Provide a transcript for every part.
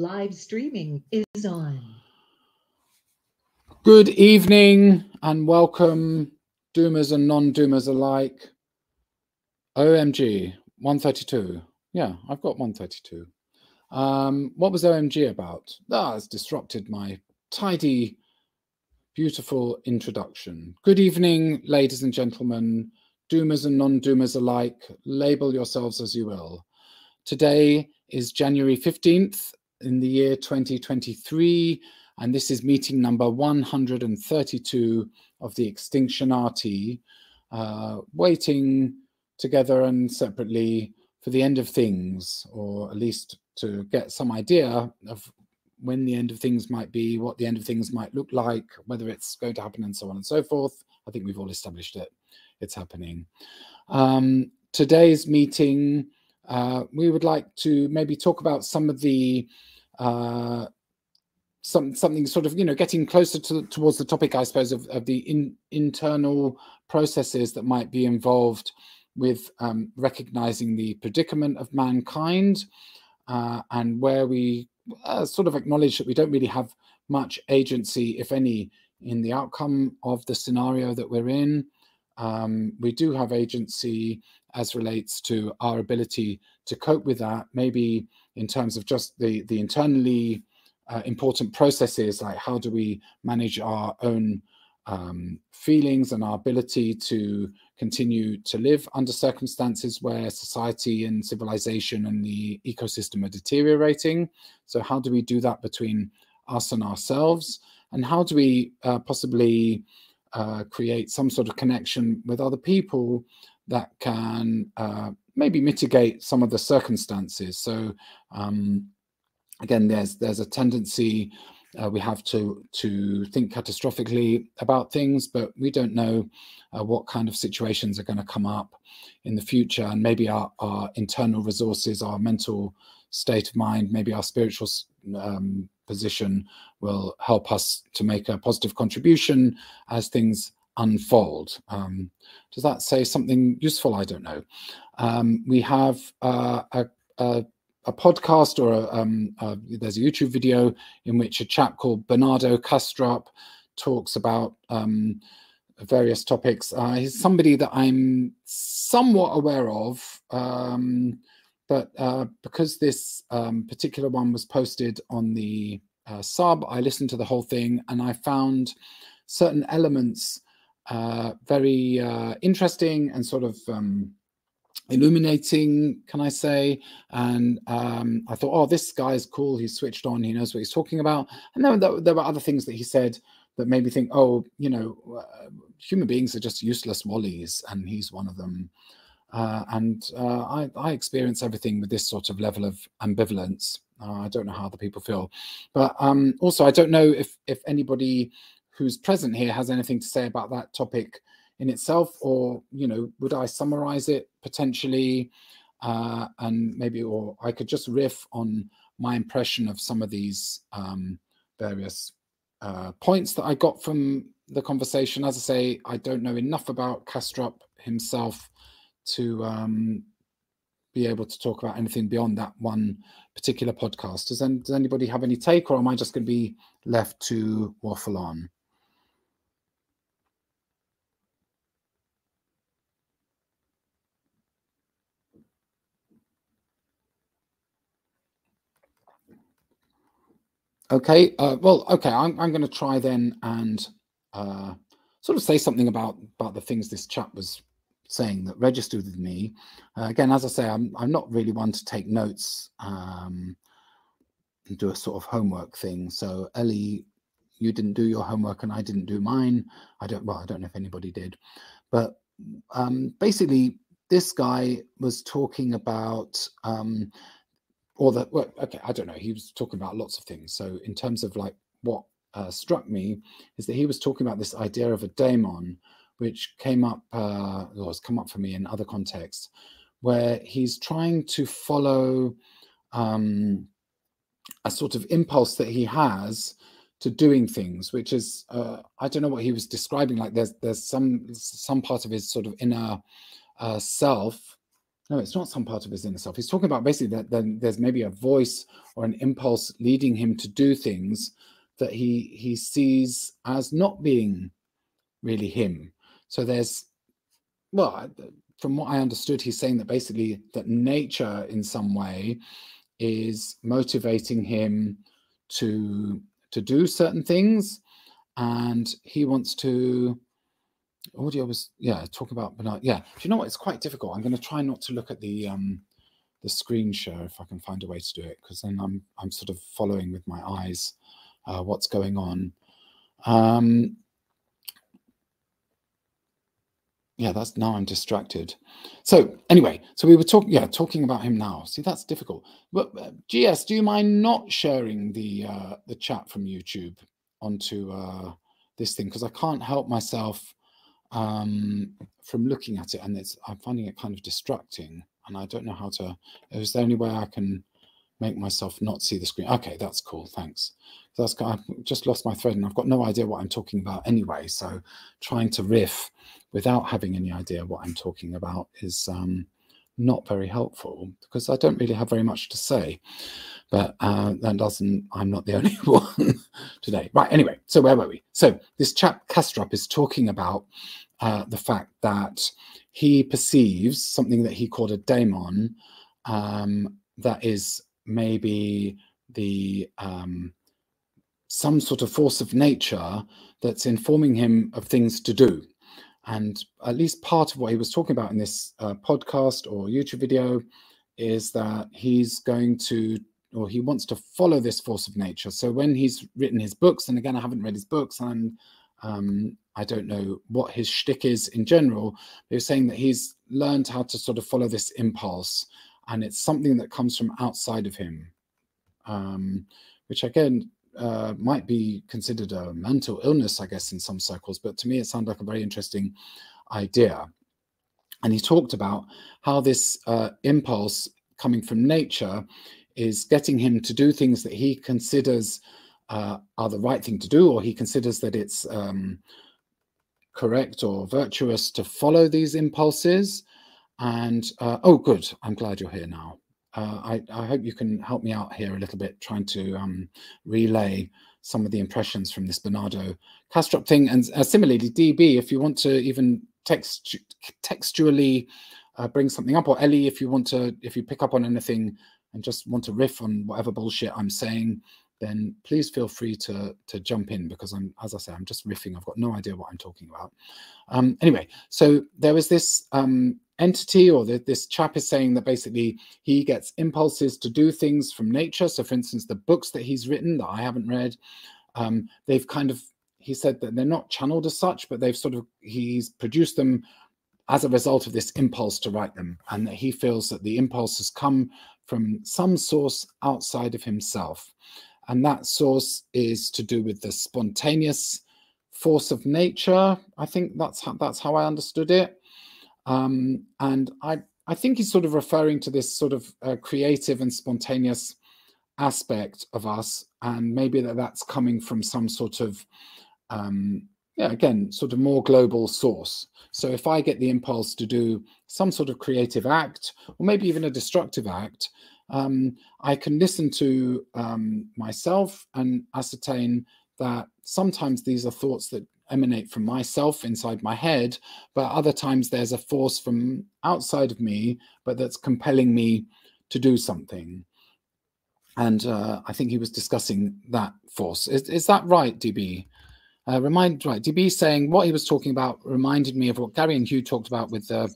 Live streaming is on. Good evening and welcome, Doomers and non Doomers alike. OMG 132. Yeah, I've got 132. Um, what was OMG about? Ah, it's disrupted my tidy, beautiful introduction. Good evening, ladies and gentlemen, Doomers and non Doomers alike. Label yourselves as you will. Today is January 15th, in the year 2023, and this is meeting number 132 of the Extinction RT, uh, waiting together and separately for the end of things, or at least to get some idea of when the end of things might be, what the end of things might look like, whether it's going to happen, and so on and so forth. I think we've all established it. It's happening. Um, today's meeting, uh, we would like to maybe talk about some of the uh, some something sort of you know getting closer to towards the topic i suppose of, of the in, internal processes that might be involved with um, recognizing the predicament of mankind uh, and where we uh, sort of acknowledge that we don't really have much agency if any in the outcome of the scenario that we're in. Um, we do have agency as relates to our ability to cope with that. Maybe in terms of just the the internally uh, important processes like how do we manage our own um, feelings and our ability to continue to live under circumstances where society and civilization and the ecosystem are deteriorating. So, how do we do that between us and ourselves? And how do we uh, possibly uh, create some sort of connection with other people that can uh, maybe mitigate some of the circumstances. So um, again, there's there's a tendency uh, we have to to think catastrophically about things, but we don't know uh, what kind of situations are going to come up in the future, and maybe our, our internal resources, our mental state of mind, maybe our spiritual um, position will help us to make a positive contribution as things unfold. Um, does that say something useful? I don't know. Um, we have uh, a, a, a, podcast or a, um, there's a YouTube video in which a chap called Bernardo Kastrup talks about um, various topics. Uh, he's somebody that I'm somewhat aware of, um, but uh, because this um, particular one was posted on the uh, sub, I listened to the whole thing and I found certain elements uh, very uh, interesting and sort of um, illuminating, can I say? And um, I thought, oh, this guy's cool. He's switched on. He knows what he's talking about. And then there, there were other things that he said that made me think, oh, you know, uh, human beings are just useless wallies, and he's one of them. Uh, and uh, I, I, experience everything with this sort of level of ambivalence. Uh, I don't know how other people feel, but um, also I don't know if if anybody who's present here has anything to say about that topic in itself, or you know, would I summarize it potentially, uh, and maybe, or I could just riff on my impression of some of these um, various uh, points that I got from the conversation. As I say, I don't know enough about Kastrup himself to um, be able to talk about anything beyond that one particular podcast. Does, does anybody have any take, or am I just going to be left to waffle on? Okay. Uh, well, okay. I'm, I'm going to try then and uh, sort of say something about about the things this chap was saying that registered with me. Uh, again, as I say, I'm I'm not really one to take notes um, and do a sort of homework thing. So Ellie, you didn't do your homework and I didn't do mine. I don't. Well, I don't know if anybody did, but um, basically, this guy was talking about. Um, or the well, okay i don't know he was talking about lots of things. So in terms of like what uh, struck me is that he was talking about this idea of a daemon which came up uh, or has come up for me in other contexts where he's trying to follow um, a sort of impulse that he has to doing things which is uh, i don't know what he was describing like there's there's some some part of his sort of inner uh, self no, it's not some part of his inner self. He's talking about basically that then there's maybe a voice or an impulse leading him to do things that he he sees as not being really him. So there's well, from what I understood, he's saying that basically that nature in some way is motivating him to to do certain things, and he wants to. Audio was yeah talking about but yeah. Do you know what? It's quite difficult. I'm going to try not to look at the um the screen share if I can find a way to do it because then I'm I'm sort of following with my eyes uh, what's going on. Um, yeah, that's now I'm distracted. So anyway, so we were talking, yeah, talking about him now. See, that's difficult. But uh, GS, do you mind not sharing the uh, the chat from YouTube onto uh, this thing because I can't help myself um, from looking at it, and it's I'm finding it kind of distracting, and I don't know how to. Is there any way I can make myself not see the screen? Okay, that's cool. Thanks. That's I've just lost my thread, and I've got no idea what I'm talking about anyway. So trying to riff without having any idea what I'm talking about is um, not very helpful because I don't really have very much to say. But uh, that doesn't, I'm not the only one today. Right, anyway, so where were we? So this chap Kastrup is talking about uh, the fact that he perceives something that he called a daemon um, that is maybe the um, some sort of force of nature that's informing him of things to do. And at least part of what he was talking about in this uh, podcast or YouTube video is that he's going to, or he wants to follow this force of nature. So when he's written his books, and again, I haven't read his books, and um, I don't know what his shtick is in general. They're saying that he's learned how to sort of follow this impulse, and it's something that comes from outside of him, um, which again uh, might be considered a mental illness, I guess, in some circles. But to me, it sounded like a very interesting idea. And he talked about how this uh, impulse coming from nature is getting him to do things that he considers uh, are the right thing to do, or he considers that it's um, correct or virtuous to follow these impulses. And uh, oh, good, I'm glad you're here now uh, I, I, hope you can help me out here a little bit, trying to um, relay some of the impressions from this Bernardo Kastrup thing. And uh, similarly, DB, if you want to even text textually uh, bring something up, or Ellie, if you want to, if you pick up on anything and just want to riff on whatever bullshit I'm saying, then please feel free to to jump in because I'm, as I say, I'm just riffing. I've got no idea what I'm talking about. Um, anyway, so there was this um, entity or the, this chap is saying that basically he gets impulses to do things from nature. So, for instance, the books that he's written that I haven't read, um, they've kind of he said that they're not channeled as such, but they've sort of he's produced them as a result of this impulse to write them, and that he feels that the impulse has come from some source outside of himself, and that source is to do with the spontaneous force of nature. I think that's how, that's how I understood it. Um, and I, I think he's sort of referring to this sort of uh, creative and spontaneous aspect of us, and maybe that that's coming from some sort of, um, yeah, again, sort of more global source. So if I get the impulse to do some sort of creative act, or maybe even a destructive act, um, I can listen to um, myself and ascertain that sometimes these are thoughts that emanate from myself inside my head, but other times there's a force from outside of me, but that's compelling me to do something. And uh, I think he was discussing that force. Is, is that right, DB? Uh, remind right, DB saying what he was talking about reminded me of what Gary and Hugh talked about with the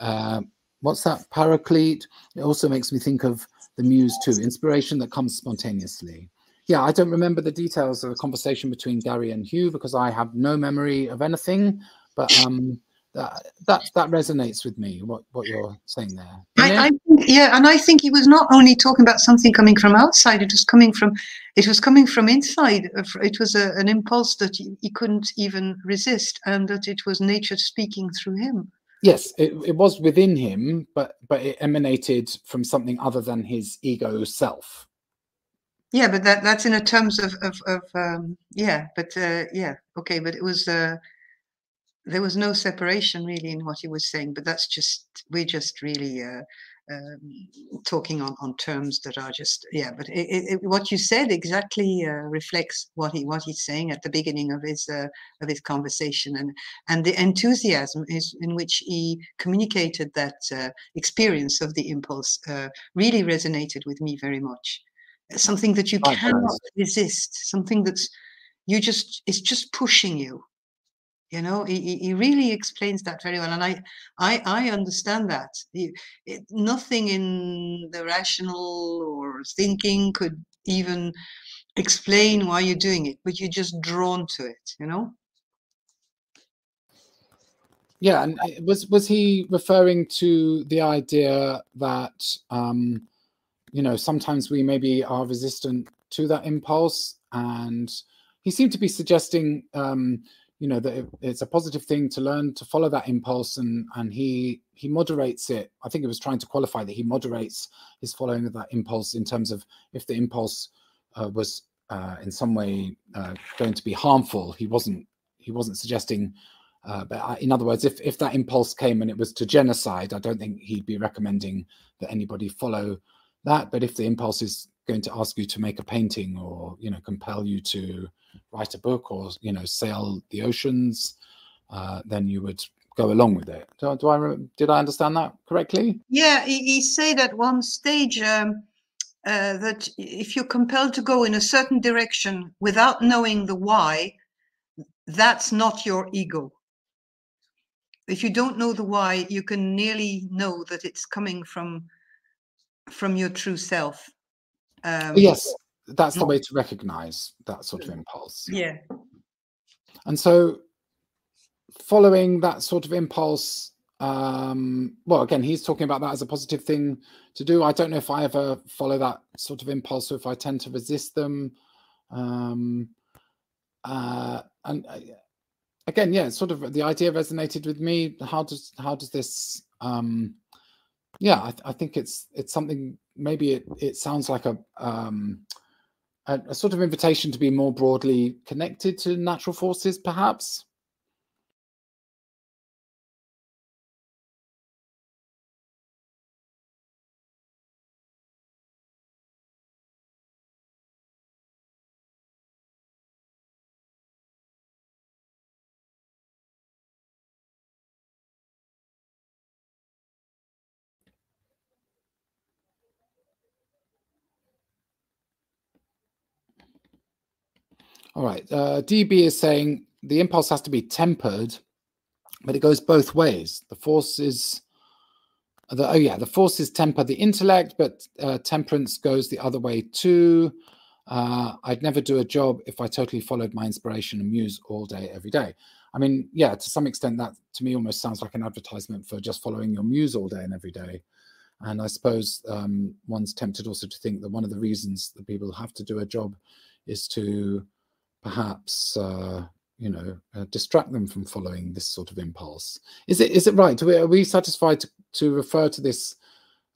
uh, what's that paraclete. It also makes me think of the muse too, inspiration that comes spontaneously yeah, I don't remember the details of the conversation between Gary and Hugh because I have no memory of anything. But um, that that that resonates with me. What what you're saying there. I, I think, yeah, and I think he was not only talking about something coming from outside. It was coming from it was coming from inside. It was a, an impulse that he, he couldn't even resist, and that it was nature speaking through him. Yes, it, it was within him, but but it emanated from something other than his ego self. Yeah, but that that's in a terms of of, of um, yeah, but uh, yeah, okay, but it was uh, there was no separation really in what he was saying, but that's just we're just really uh, um, talking on, on terms that are just yeah. But it, it, what you said exactly uh, reflects what he what he's saying at the beginning of his uh, of his conversation, and and the enthusiasm is in which he communicated that uh, experience of the impulse uh, really resonated with me very much. Something that you cannot resist, something that's you just it's just pushing you you know? He, he really explains that very well and i i, I understand that. It, nothing in the rational or thinking could even explain why you're doing it but you're just drawn to it you know? Yeah and was was he referring to the idea that um you know sometimes we maybe are resistant to that impulse and he seemed to be suggesting um you know that it's a positive thing to learn to follow that impulse and and he he moderates it. I think it was trying to qualify that he moderates his following of that impulse in terms of if the impulse uh, was uh, in some way uh, going to be harmful he wasn't he wasn't suggesting uh, but in other words if if that impulse came and it was to genocide i don't think he'd be recommending that anybody follow that but if the impulse is going to ask you to make a painting or you know compel you to write a book or you know sail the oceans uh, then you would go along with it. Do, do, i did i understand that correctly? Yeah he, he said at one stage um, uh, that if you're compelled to go in a certain direction without knowing the why that's not your ego. If you don't know the why you can nearly know that it's coming from from your true self um, yes, that's the way to recognize that sort of impulse. Yeah. And so, following that sort of impulse, um, well, again, he's talking about that as a positive thing to do. I don't know if I ever follow that sort of impulse or if I tend to resist them. Um, uh, and uh, again, yeah, sort of the idea resonated with me. How does how does this? Um, yeah, I, I think it's it's something maybe it, it sounds like a, um, a, a sort of invitation to be more broadly connected to natural forces, perhaps. All right. Uh, DB is saying the impulse has to be tempered, but it goes both ways. The force is, the, oh yeah, the forces temper the intellect, but uh, temperance goes the other way too. Uh, I'd never do a job if I totally followed my inspiration and muse all day, every day. I mean, yeah, to some extent, that to me almost sounds like an advertisement for just following your muse all day and every day. And I suppose um, one's tempted also to think that one of the reasons that people have to do a job is to perhaps uh, you know uh, distract them from following this sort of impulse. Is it is it right? We, are we satisfied to, to refer to this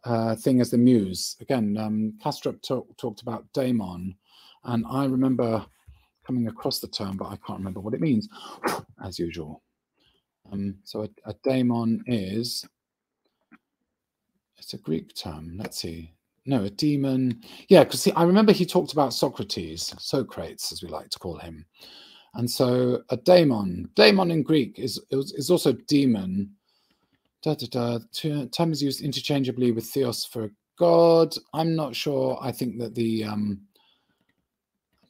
uh, thing as the muse? Again, um, Kastrup talk, talked about daemon, and I remember coming across the term, but I can't remember what it means, as usual. Um, so a, a daemon is it's a Greek term. Let's see no, a demon. Yeah, because I remember he talked about Socrates, Socrates, as we like to call him. And so a daemon, daemon in Greek is is also demon. Da, da, da. Term is used interchangeably with theos for God. I'm not sure. I think that the um,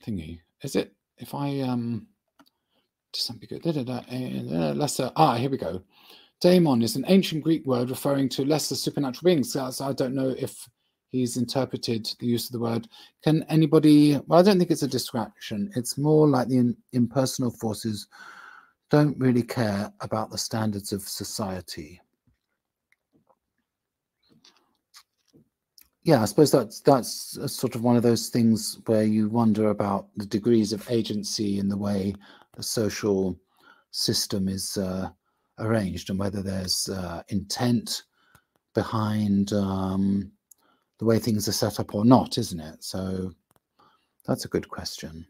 thingy is it. If I um, just something good. Da, da, da, uh, lesser. Ah, here we go. Daemon is an ancient Greek word referring to lesser supernatural beings. So I don't know if he's interpreted the use of the word. Can anybody? Well, I don't think it's a distraction. It's more like the in, impersonal forces don't really care about the standards of society. Yeah, I suppose that's that's sort of one of those things where you wonder about the degrees of agency in the way the social system is uh, arranged and whether there's uh, intent behind um, the way things are set up or not, isn't it? So that's a good question.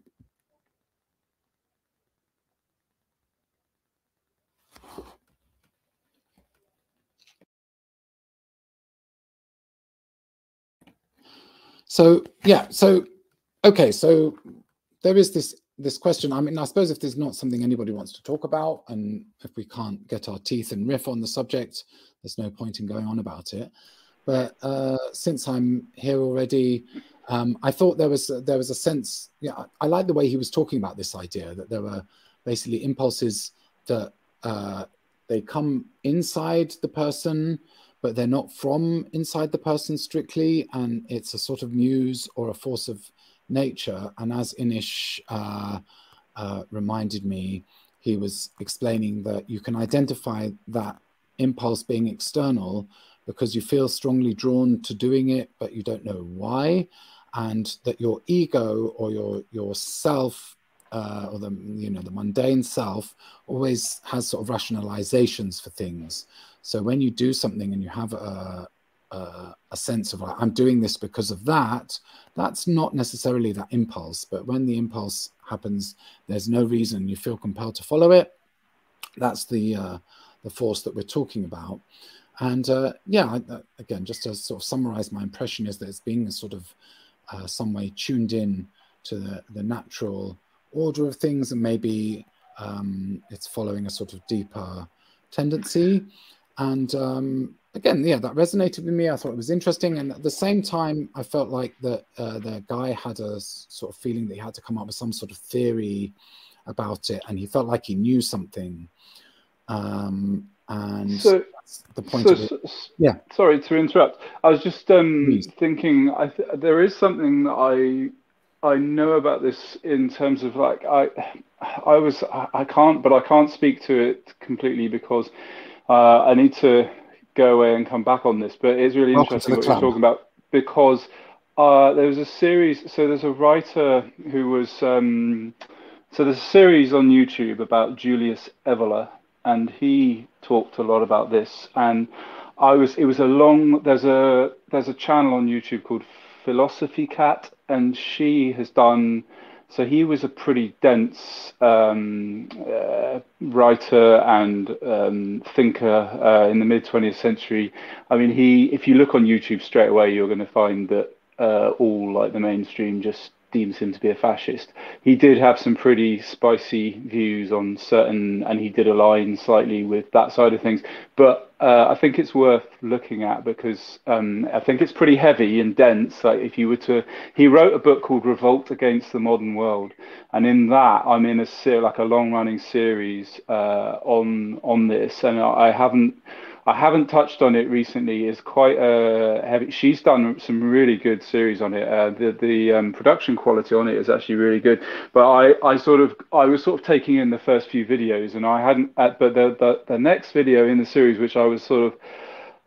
So yeah, so okay, so there is this this question. I mean, I suppose if there's not something anybody wants to talk about, and if we can't get our teeth and riff on the subject, there's no point in going on about it. But uh, since I'm here already, um, I thought there was there was a sense. Yeah, I, I like the way he was talking about this idea that there were basically impulses that uh, they come inside the person but they're not from inside the person strictly, and it's a sort of muse or a force of nature. And as Inish uh, uh, reminded me, he was explaining that you can identify that impulse being external because you feel strongly drawn to doing it, but you don't know why, and that your ego or your your self uh, or the you know the mundane self always has sort of rationalizations for things. So when you do something and you have a, a, a sense of like, I'm doing this because of that, that's not necessarily that impulse. But when the impulse happens, there's no reason you feel compelled to follow it. That's the uh, the force that we're talking about. And uh, yeah, I, uh, again, just to sort of summarize, my impression is that it's being sort of uh, some way tuned in to the, the natural order of things, and maybe um, it's following a sort of deeper tendency. And um, again, yeah, that resonated with me. I thought it was interesting, and at the same time, I felt like that uh, the guy had a sort of feeling that he had to come up with some sort of theory about it, and he felt like he knew something. Um, and so, the point so, of it. Yeah. Sorry to interrupt. I was just um, thinking. I th- there is something that I I know about this in terms of like I I was I, I can't but I can't speak to it completely because uh, I need to go away and come back on this, but it's really Welcome interesting what club. you're talking about because uh, there was a series. So there's a writer who was. Um, so there's a series on YouTube about Julius Evola, and he talked a lot about this. And I was. It was a long. There's a there's a channel on YouTube called Philosophy Cat, and she has done so he was a pretty dense um, uh, writer and um, thinker uh, in the mid 20th century. I mean, he if you look on YouTube straight away, you're going to find that uh, all like the mainstream just deems him to be a fascist. He did have some pretty spicy views on certain, and he did align slightly with that side of things. But uh, I think it's worth looking at because um, I think it's pretty heavy and dense. Like if you were to, he wrote a book called Revolt Against the Modern World, and in that I'm in a ser- like a long-running series uh, on on this, and I haven't I haven't touched on it recently. It's quite uh, heavy. She's done some really good series on it. Uh, the the um, production quality on it is actually really good. But I, I sort of I was sort of taking in the first few videos, and I hadn't. Uh, but the, the the next video in the series, which I was sort of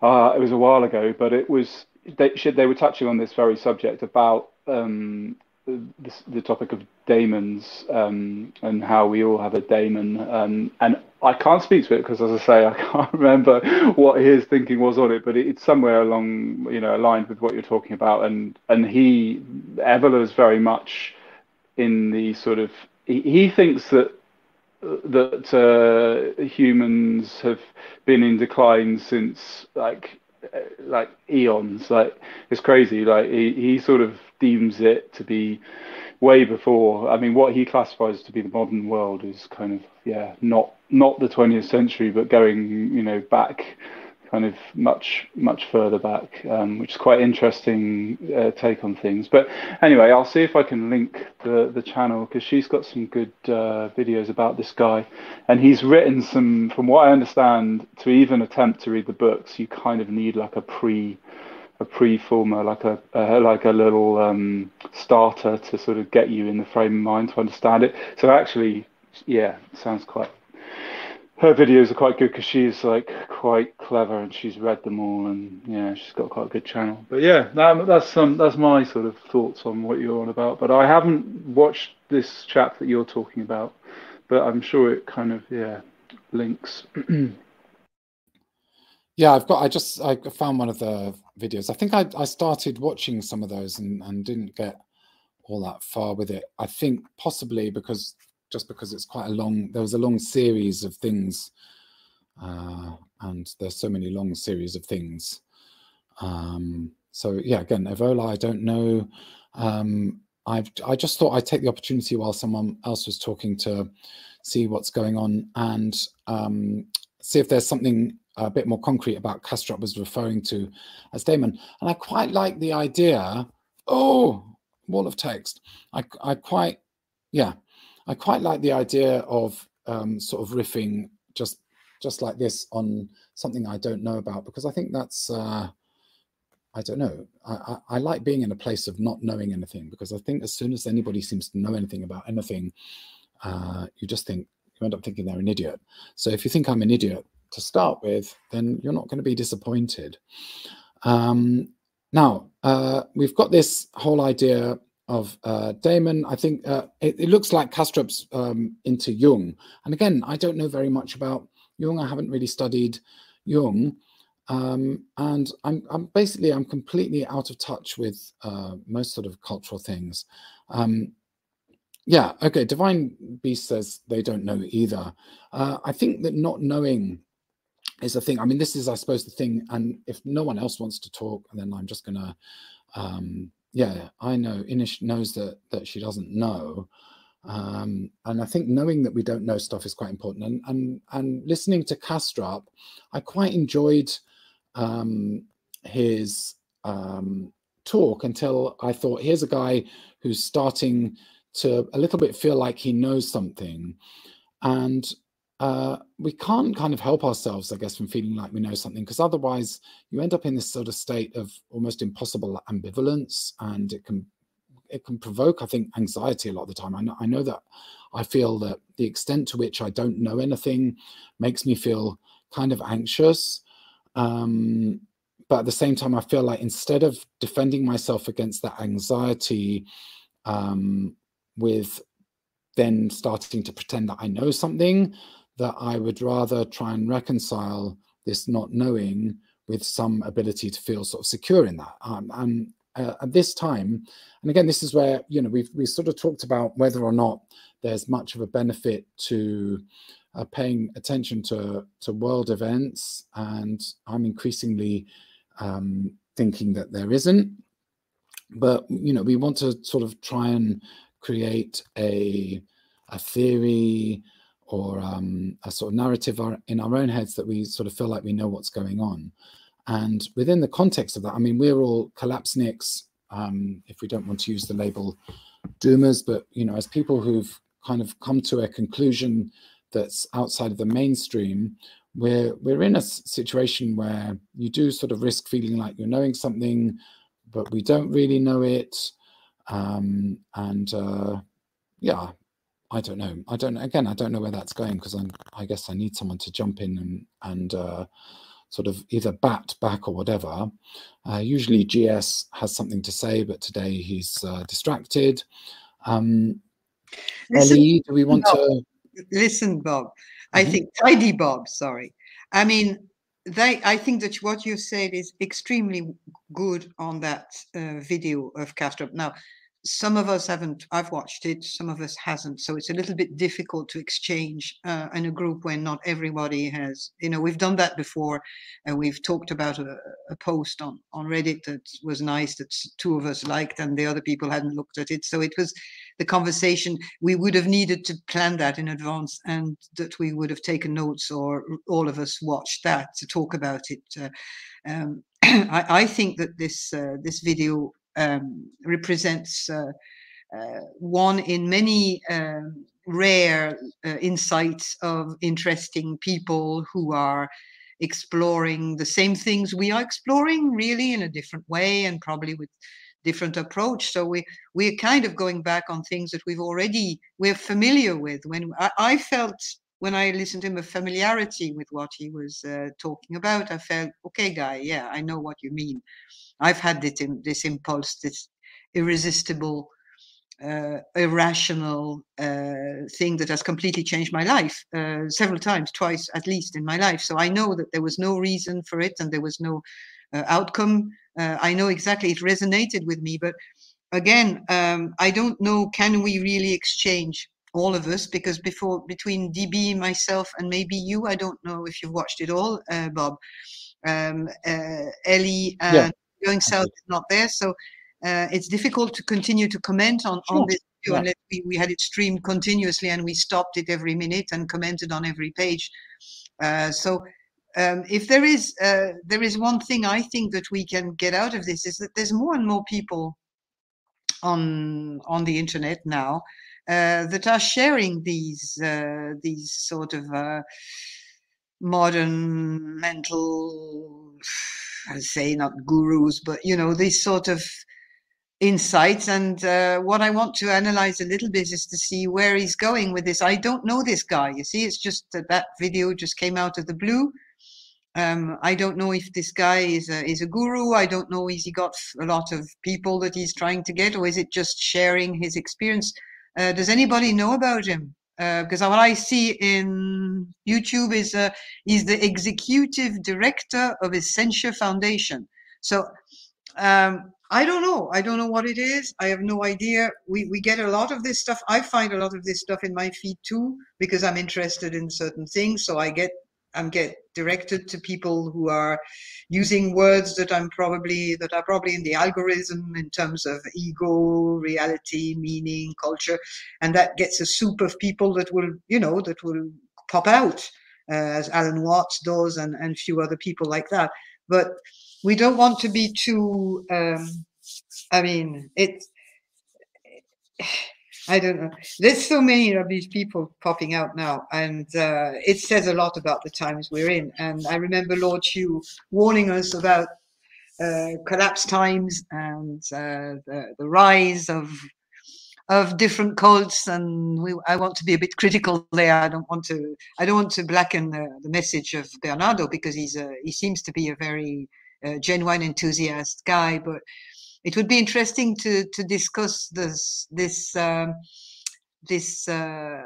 uh, it was a while ago, but it was they they were touching on this very subject about um, the, the topic of daemons um, and how we all have a daemon. Um, and I can't speak to it because, as I say, I can't remember what his thinking was on it, but it's somewhere along, you know, aligned with what you're talking about. And and he, Evola is very much in the sort of he, he thinks that that uh, humans have been in decline since like like eons. Like it's crazy. Like he, he sort of deems it to be way before. I mean, what he classifies to be the modern world is kind of yeah, not not the 20th century, but going you know back kind of much much further back, um, which is quite interesting uh, take on things. But anyway, I'll see if I can link the the channel because she's got some good uh, videos about this guy, and he's written some. From what I understand, to even attempt to read the books, you kind of need like a pre a pre-former, like a like a little um, starter to sort of get you in the frame of mind to understand it. So actually, yeah, sounds quite her videos are quite good because she's like quite clever and she's read them all and yeah she's got quite a good channel. But yeah that, that's some that's my sort of thoughts on what you're on about. But i haven't watched this chap that you're talking about but i'm sure it kind of yeah links. Yeah i've got i just i found one of the videos. I think i, I started watching some of those and, and didn't get all that far with it. I think possibly because just because it's quite a long there was a long series of things uh, and there's so many long series of things. Um, so yeah, again, Evola, I don't know. Um, I've I just thought I'd take the opportunity while someone else was talking to see what's going on and um, see if there's something a bit more concrete about Kastrup was referring to as daemon. And I quite like the idea. Oh, wall of text. I I quite yeah, I quite like the idea of um, sort of riffing just just like this on something I don't know about because I think that's uh, I don't know. I, I, I, like being in a place of not knowing anything because I think as soon as anybody seems to know anything about anything, uh, you just think you end up thinking they're an idiot. So if you think I'm an idiot to start with, then you're not going to be disappointed. Um, now uh, we've got this whole idea of uh, daemon. I think uh, it, it, looks like Kastrup's um, into Jung, and again, I don't know very much about Jung. I haven't really studied Jung. Um, and I'm, I'm, basically I'm completely out of touch with uh, most sort of cultural things. Um, yeah, okay. Divine Beast says they don't know either. Uh, I think that not knowing is a thing. I mean, this is, I suppose, the thing. And if no one else wants to talk, and then I'm just gonna. Um, yeah, I know. Inish knows that that she doesn't know. Um, and I think knowing that we don't know stuff is quite important. And and and listening to Kastrup, I quite enjoyed um, his um, talk until I thought, here's a guy who's starting to a little bit feel like he knows something. And uh, we can't kind of help ourselves, I guess, from feeling like we know something, because otherwise you end up in this sort of state of almost impossible ambivalence, and it can it can provoke, I think, anxiety a lot of the time. I know, I know that I feel that the extent to which I don't know anything makes me feel kind of anxious. Um, but at the same time, I feel like instead of defending myself against that anxiety um, with then starting to pretend that I know something, that I would rather try and reconcile this not knowing with some ability to feel sort of secure in that. Um, and uh, at this time, and again, this is where you know we've we sort of talked about whether or not there's much of a benefit to uh, paying attention to to world events, and I'm increasingly um, thinking that there isn't. But you know, we want to sort of try and create a a theory or um, a sort of narrative in our own heads that we sort of feel like we know what's going on. And within the context of that, I mean, we're all collapsniks, um, if we don't want to use the label doomers, but you know, as people who've kind of come to a conclusion that's outside of the mainstream, we're we're in a situation where you do sort of risk feeling like you're knowing something, but we don't really know it. Um, and uh, yeah, I don't know. I don't. Again, I don't know where that's going because I'm. I guess I need someone to jump in and and uh, sort of either bat back or whatever. Uh, usually, GS has something to say, but today he's uh, distracted. Um, listen, Ellie, do we want Bob, to? Listen, Bob. I mm-hmm. think tidy Bob. Sorry. I mean, they. I think that what you said is extremely good on that uh, video of Kastrup. Now, some of us haven't i've watched it some of us hasn't. So it's a little bit difficult to exchange uh, in a group when not everybody has you know we've done that before and we've talked about a, a, post on on reddit that was nice that two of us liked and the other people hadn't looked at it. So it was the conversation we would have needed to plan that in advance and that we would have taken notes or all of us watched that to talk about it uh, um, I, I, think that this uh, this video um, represents uh, uh, one in many um, rare uh, insights of interesting people who are exploring the same things we are exploring really in a different way and probably with different approach. So we we're kind of going back on things that we've already we're familiar with. When i, I felt when i listened to him a familiarity with what he was uh, talking about i felt okay guy yeah i know what you mean I've had this, this impulse, this irresistible, uh, irrational uh, thing that has completely changed my life uh, several times, twice at least in my life. So I know that there was no reason for it and there was no uh, outcome. Uh, I know exactly it resonated with me, but again, um, I don't know. Can we really exchange? all of us because before between db myself and maybe you i don't know if you've watched it all uh, bob um, ellie and yeah going south is not there. So uh, it's difficult to continue to comment on, Sure. on this Yeah. unless we, we had it streamed continuously and we stopped it every minute and commented on every page. Uh, so um, if there is uh, there is one thing I think that we can get out of this is that there's more and more people on on the internet now uh, that are sharing these uh, these sort of uh, modern mental I say not gurus but you know these sort of insights and uh, what I want to analyze a little bit is to see where he's going with this I don't know this guy you see it's just that that video just came out of the blue um, I don't know if this guy is a, is a guru. I don't know is he got a lot of people that he's trying to get, or is it just sharing his experience? Uh, does anybody know about him? Uh, because what I see in YouTube is uh, he's the executive director of Essentia Foundation. So um, I don't know. I don't know what it is. I have no idea. We we get a lot of this stuff. I find a lot of this stuff in my feed too because I'm interested in certain things. So I get I'm get directed to people who are using words that I'm probably that are probably in the algorithm in terms of ego, reality, meaning, culture, and that gets a soup of people that will you know that will pop out uh, as Alan Watts does and and few other people like that. But we don't want to be too. Um, I mean, it. I don't know. There's so many of these people popping out now, and uh, it says a lot about the times we're in. And I remember Lord Hugh warning us about uh, collapse times and uh, the, the rise of of different cults. And we, I want to be a bit critical there. I don't want to. I don't want to blacken the, the message of Bernardo because he's a, he seems to be a very uh, genuine enthusiast guy, but it would be interesting to to discuss this this um, this uh,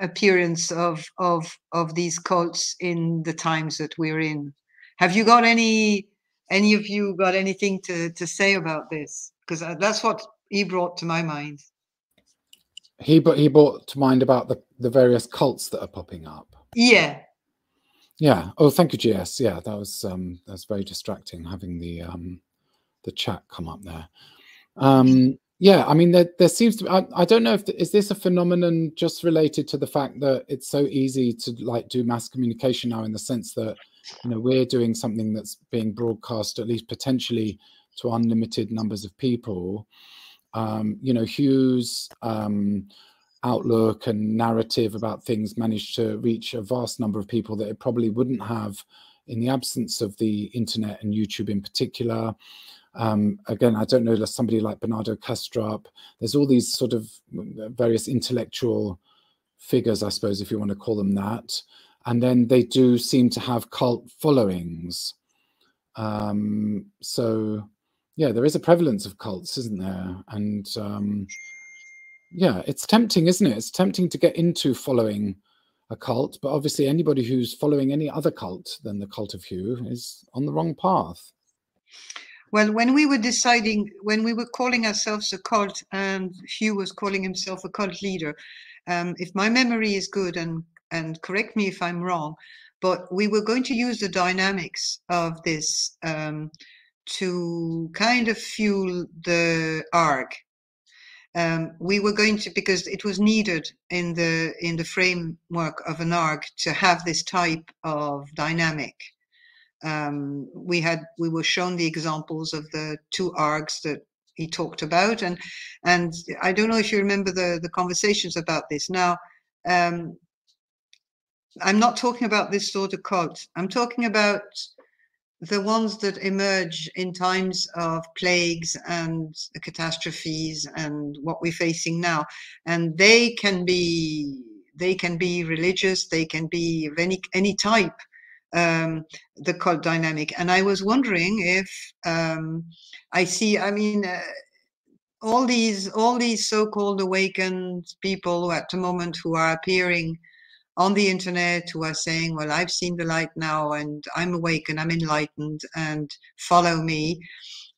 appearance of of of these cults in the times that we're in. Have you got any any of you got anything to to say about this? Because that's what he brought to my mind. He but he brought to mind about the the various cults that are popping up. Yeah, Yeah. Oh, thank you, GS. Yeah, that was um that was very distracting having the um the chat come up there. Um yeah, I mean there there seems to be I, I don't know if is this a phenomenon just related to the fact that it's so easy to like do mass communication now in the sense that you know we're doing something that's being broadcast at least potentially to unlimited numbers of people. Um, you know, Hugh's um outlook and narrative about things managed to reach a vast number of people that it probably wouldn't have in the absence of the internet and YouTube in particular. Um, again, I don't know, somebody like Bernardo Kastrup. There's all these sort of various intellectual figures, I suppose, if you want to call them that. And then they do seem to have cult followings. Um, so, yeah, there is a prevalence of cults, isn't there? And um, yeah, it's tempting, isn't it? It's tempting to get into following a cult, but obviously anybody who's following any other cult than the cult of Hugh is on the wrong path. Well, when we were deciding, when we were calling ourselves a cult, and Hugh was calling himself a cult leader, um, if my memory is good, and and correct me if I'm wrong, but we were going to use the dynamics of this um, to kind of fuel the ARG. Um, we were going to because it was needed in the in the framework of an ARG to have this type of dynamic um, we had we were shown the examples of the two args that he talked about and and i don't know if you remember the the conversations about this. Now um, i'm not talking about this sort of cult i'm talking about the ones that emerge in times of plagues and catastrophes and what we're facing now. And they can be they can be religious they can be of any any type um, the cult dynamic. And I was wondering if um, I see, I mean, uh, all these all these so-called awakened people at the moment who are appearing on the internet who are saying, "Well, I've seen the light now, and I'm awakened, I'm enlightened, and follow me,"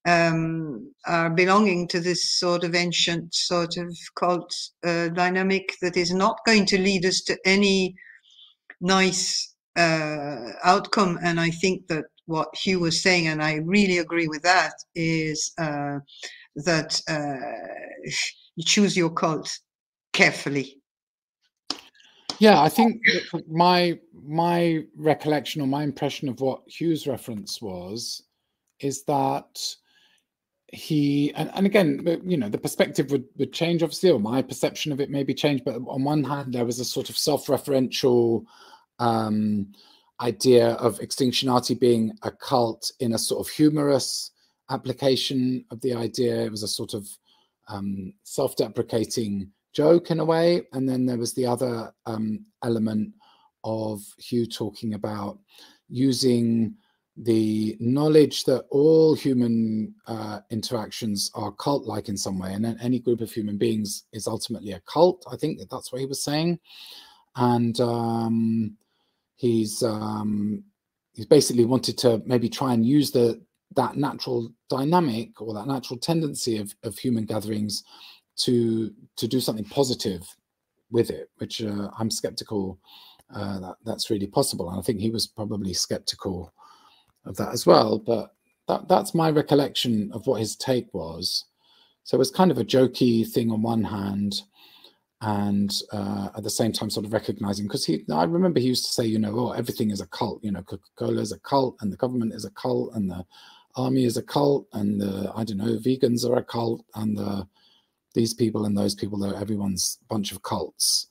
um, are belonging to this sort of ancient sort of cult uh, dynamic that is not going to lead us to any nice uh, outcome. And I think that what Hugh was saying, and I really agree with that, is uh, that uh, you choose your cult carefully. Yeah, I think my my recollection or my impression of what Hugh's reference was is that he and, and again you know the perspective would, would change obviously or my perception of it maybe change but on one hand there was a sort of self-referential um idea of extinctionati being a cult in a sort of humorous application of the idea it was a sort of um, self-deprecating joke in a way and then there was the other um, element of hugh talking about using the knowledge that all human uh, interactions are cult like in some way, and any group of human beings is ultimately a cult. I think that that's what he was saying. And um, he's um, he's basically wanted to maybe try and use the that natural dynamic or that natural tendency of, of human gatherings to to do something positive with it, which uh, I'm skeptical uh, that that's really possible. And I think he was probably skeptical of that as well. But that that's my recollection of what his take was. So it was kind of a jokey thing on one hand, and uh, at the same time, sort of recognizing because he, I remember he used to say, you know, oh, everything is a cult. You know, Coca Cola is a cult, and the government is a cult, and the army is a cult, and the I don't know, vegans are a cult, and the these people and those people, though everyone's a bunch of cults.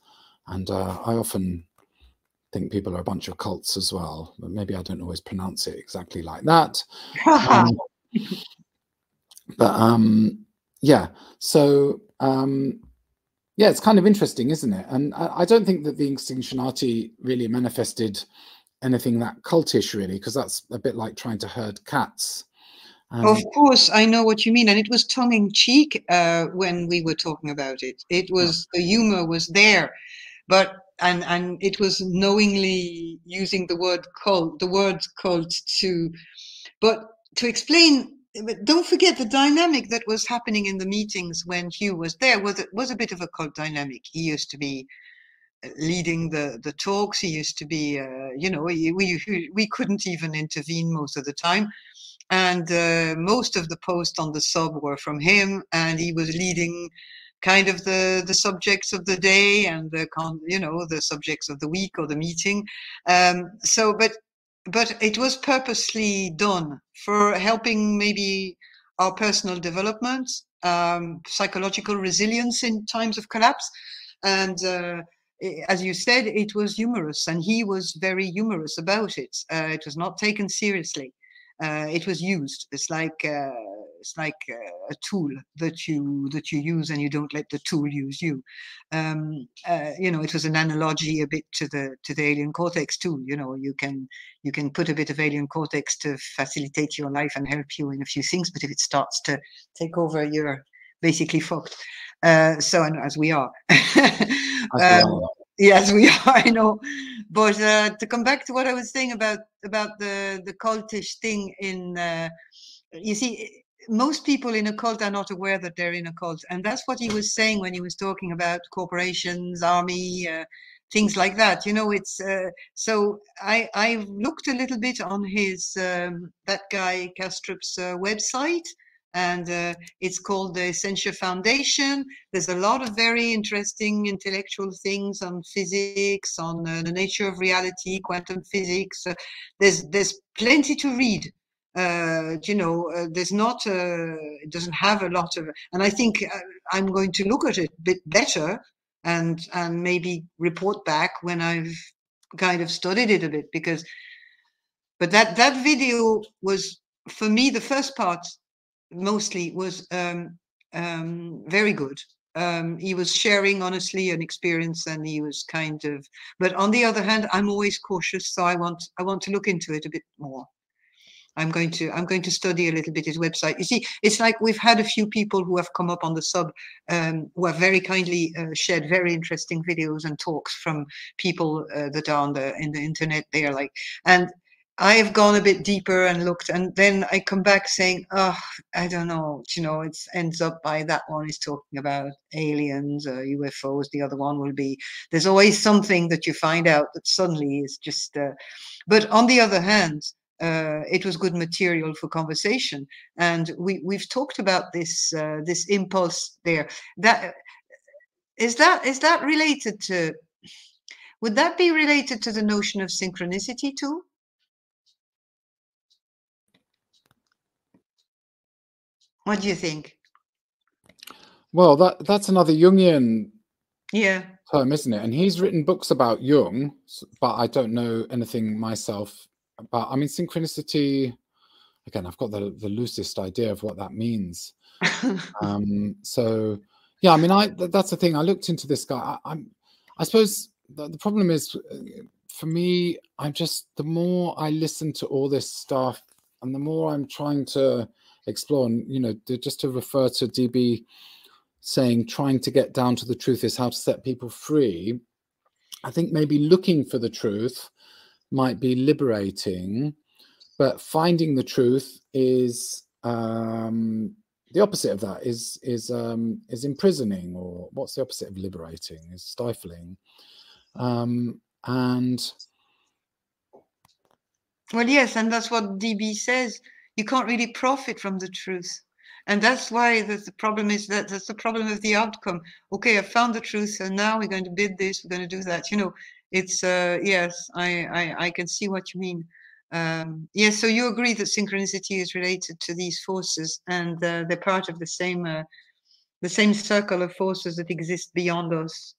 And uh, I often think people are a bunch of cults as well, but maybe I don't always pronounce it exactly like that. um, but um, yeah, so um, yeah, it's kind of interesting, isn't it? And I, I don't think that the Extinctionati really manifested anything that cultish, really, because that's a bit like trying to herd cats. Um, of course, I know what you mean, and it was tongue in cheek uh, when we were talking about it. It was the humor was there, but and and it was knowingly using the word cult, the word cult to, but to explain. But don't forget the dynamic that was happening in the meetings when Hugh was there was was a bit of a cult dynamic. He used to be uh, leading the the talks. He used to be, uh, you know, we we couldn't even intervene most of the time, and uh, most of the posts on the sub were from him, and he was leading kind of the the subjects of the day and the con you know the subjects of the week or the meeting um, so but but it was purposely done for helping maybe our personal development um, psychological resilience in times of collapse. And uh, as you said it was humorous and he was very humorous about it. Uh, it was not taken seriously. Uh, it was used. It's like uh, it's like a tool that you that you use and you don't let the tool use you. Um, uh, you know it was an analogy a bit to the to the alien cortex too you know you can you can put a bit of alien cortex to facilitate your life and help you in a few things but if it starts to take over you're basically fucked. Uh, so and as we are. Um, yes we are i know. But uh, to come back to what i was saying about about the the cultish thing in uh, you see most people in a cult are not aware that they're in a cult and that's what he was saying when he was talking about corporations army uh, things like that you know it's uh, so i i looked a little bit on his um, that guy kastrup's uh, website and uh, it's called the Essentia Foundation. There's a lot of very interesting intellectual things on physics, on uh, the nature of reality, quantum physics. There's there's plenty to read uh, you know, uh, there's not, uh, it doesn't have a lot of, and I think uh, I'm going to look at it a bit better and and maybe report back when I've kind of studied it a bit because, but that that video was for me the first part mostly was um, um, very good. Um, he was sharing honestly an experience and he was kind of but on the other hand i'm always cautious so i want i want to look into it a bit more I'm going to I'm going to study a little bit his website. You see, it's like we've had a few people who have come up on the sub um, who have very kindly uh, shared very interesting videos and talks from people uh, that are on the in the internet. They are like, and I have gone a bit deeper and looked, and then I come back saying, "Oh, I don't know. You know, it ends up by that one is talking about aliens or UFOs. The other one will be. There's always something that you find out that suddenly is just. Uh, but on the other hand, uh, it was good material for conversation. And we we've talked about this uh, this impulse there. That is that is that related to? Would that be related to the notion of synchronicity too? What do you think? Well, that that's another Jungian Yeah. term, isn't it? And he's written books about Jung, but I don't know anything myself about. I mean, synchronicity. Again, I've got the the loosest idea of what that means. Um, so, yeah, I mean, I th- that's the thing. I looked into this guy. I, I'm, I suppose the, the problem is uh, for me. I'm just the more I listen to all this stuff, and the more I'm trying to explore, and you know, just to refer to DB saying trying to get down to the truth is how to set people free. I think maybe looking for the truth might be liberating, but finding the truth is um, the opposite of that. Is is um, is imprisoning, or what's the opposite of liberating? Is stifling, um, and Well, yes, and that's what DB says. You can't really profit from the truth. And that's why the, the problem is that that's the problem of the outcome. Okay, I found the truth, and now we're going to bid this, we're going to do that. You know, it's uh, yes, I, I I can see what you mean. Um, yes, so you agree that synchronicity is related to these forces, and uh, they're part of the same uh, the same circle of forces that exist beyond us,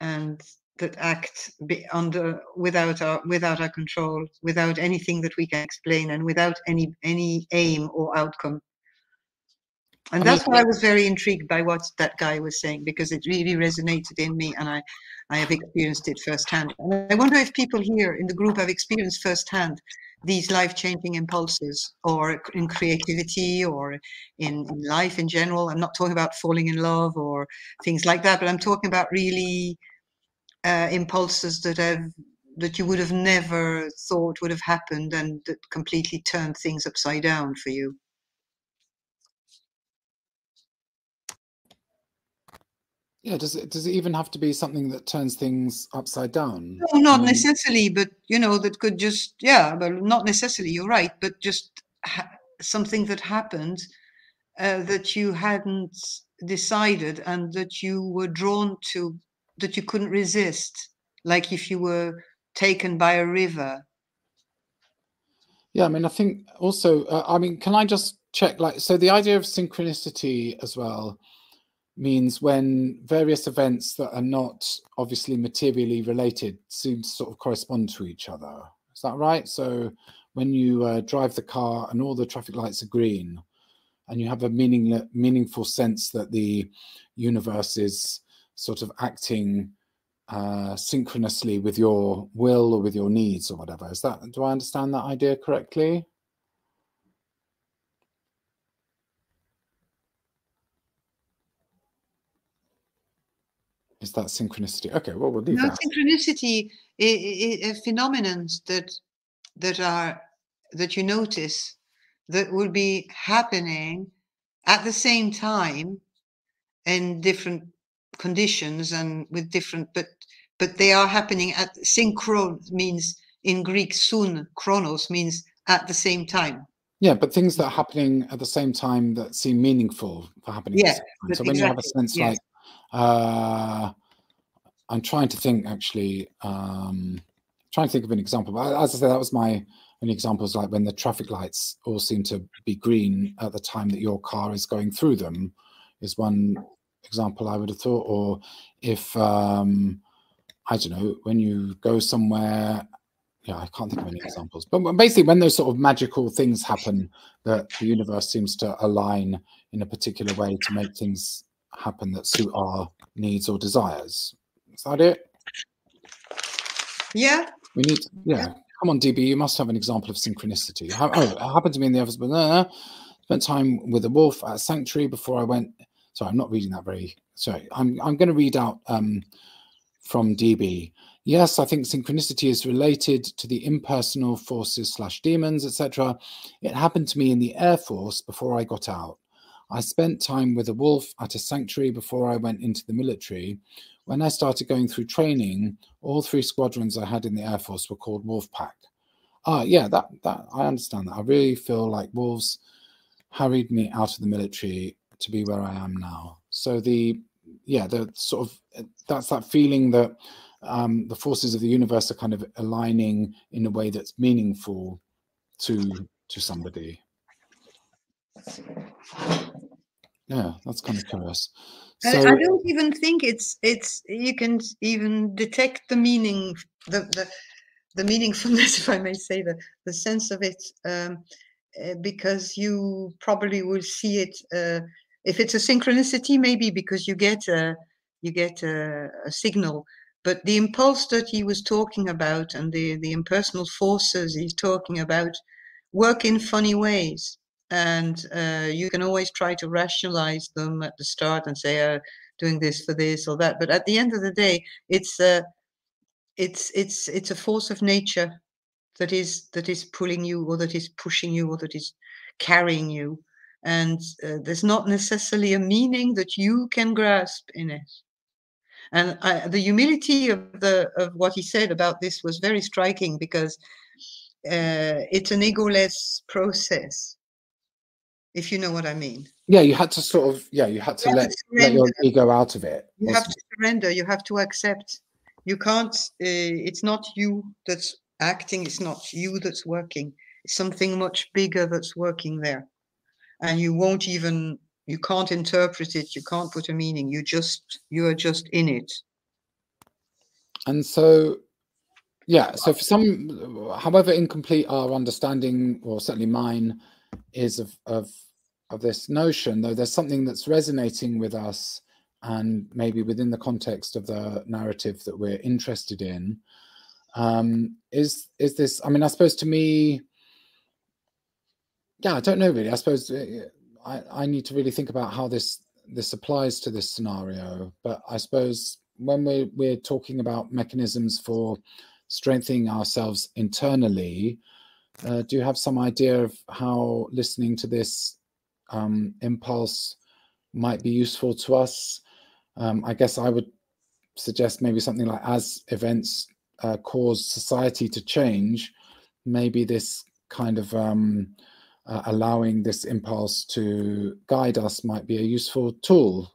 and that act under without our without our control, without anything that we can explain, and without any any aim or outcome. And that's why I was very intrigued by what that guy was saying because it really resonated in me, and I I have experienced it firsthand. And I wonder if people here in the group have experienced firsthand these life-changing impulses, or in creativity, or in, in life in general. I'm not talking about falling in love or things like that, but I'm talking about really uh, impulses that have that you would have never thought would have happened and that completely turned things upside down for you. Yeah, does it does it even have to be something that turns things upside down? No, not necessarily, but you know that could just yeah, but not necessarily. You're right, but just ha- something that happened uh, that you hadn't decided and that you were drawn to, that you couldn't resist, like if you were taken by a river. Yeah, I mean, I think also, uh, I mean, can I just check? Like, so the idea of synchronicity as well means when various events that are not obviously materially related seem to sort of correspond to each other. Is that right? So when you uh, drive the car and all the traffic lights are green, and you have a meaning, meaningful sense that the universe is sort of acting uh, synchronously with your will or with your needs or whatever. Is that do I understand that idea correctly? Is that synchronicity? Okay, well we'll leave No, that. synchronicity is uh, phenomenon that that are that you notice that will be happening at the same time in different conditions and with different but but they are happening at synchron means in Greek soon chronos means at the same time. Yeah, but things that are happening at the same time that seem meaningful for happening. at the Yeah, same time. So when you have a sense yes. like, uh, I'm trying to think actually, um, trying to think of an example. But as I said, that was my only examples like when the traffic lights all seem to be green at the time that your car is going through them, is one example I would have thought. Or if um, I don't know, when you go somewhere yeah, I can't think of any examples. But basically, when those sort of magical things happen, that the universe seems to align in a particular way to make things happen that suit our needs or desires. Is that it? Yeah, We need, yeah. Come on, DB, you must have an example of synchronicity. How, oh, it happened to me in the office, but uh, spent time with a wolf at a sanctuary before I went. Sorry, I'm not reading that very. Sorry, I'm I'm going to read out um, from DB. Yes, I think synchronicity is related to the impersonal forces slash demons, etc. It happened to me in the Air Force before I got out. I spent time with a wolf at a sanctuary before I went into the military. When I started going through training, all three squadrons I had in the Air Force were called Wolf Pack. Ah, yeah, that that I understand that. I really feel like wolves hurried me out of the military to be where I am now. So the yeah, the sort of that's that feeling that um, the forces of the universe are kind of aligning in a way that's meaningful to to somebody. Yeah, that's kind of curious. So, I, I don't even think it's it's you can even detect the meaning the the the meaningfulness, if I may say, the the sense of it, um, uh, because you probably will see it. Uh, if it's a synchronicity, maybe because you get a you get a, a, signal. But the impulse that he was talking about and the the impersonal forces he's talking about work in funny ways and uh, you can always try to rationalize them at the start and say uh, doing this for this or that but at the end of the day it's uh, it's it's it's a force of nature that is that is pulling you or that is pushing you or that is carrying you and uh, there's not necessarily a meaning that you can grasp in it. And I, the humility of the of what he said about this was very striking because uh, it's an egoless process if you know what I mean. Yeah, you had to sort of yeah, you had to, you let, to let your ego out of it. You have to surrender. You have to accept. You can't. Uh, it's not you that's acting. It's not you that's working. It's something much bigger that's working there, and you won't even. You can't interpret it. You can't put a meaning. You just. You are just in it. And so yeah so for some however incomplete our understanding or certainly mine is of, of of this notion, though there's something that's resonating with us and maybe within the context of the narrative that we're interested in, um, is is this? I mean, I suppose to me, yeah, I don't know really. I suppose uh, I, I need to really think about how this this applies to this scenario. But I suppose when we're we're talking about mechanisms for strengthening ourselves internally, uh, do you have some idea of how listening to this um, impulse might be useful to us. Um, I guess I would suggest maybe something like as events uh, cause society to change, maybe this kind of um, uh, allowing this impulse to guide us might be a useful tool.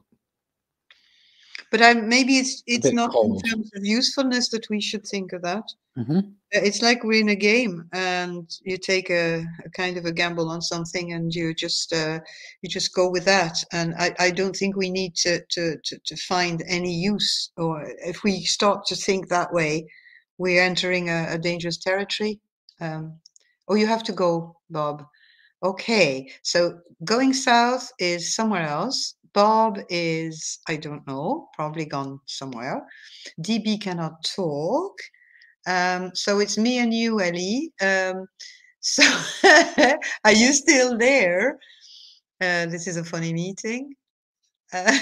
But I, maybe it's it's not cold. in terms of usefulness that we should think of that. Mm-hmm. It's like we're in a game, and you take a, a, kind of a gamble on something, and you just uh, you just go with that. And I, I don't think we need to, to, to to find any use, or if we start to think that way, we're entering a, a dangerous territory. Um, oh, you have to go, Bob. Okay, so going south is somewhere else. Bob is, I don't know, probably gone somewhere. DB cannot talk. Um, so it's me and you, Ellie. Um, so are you still there? Uh, this is a funny meeting. Uh,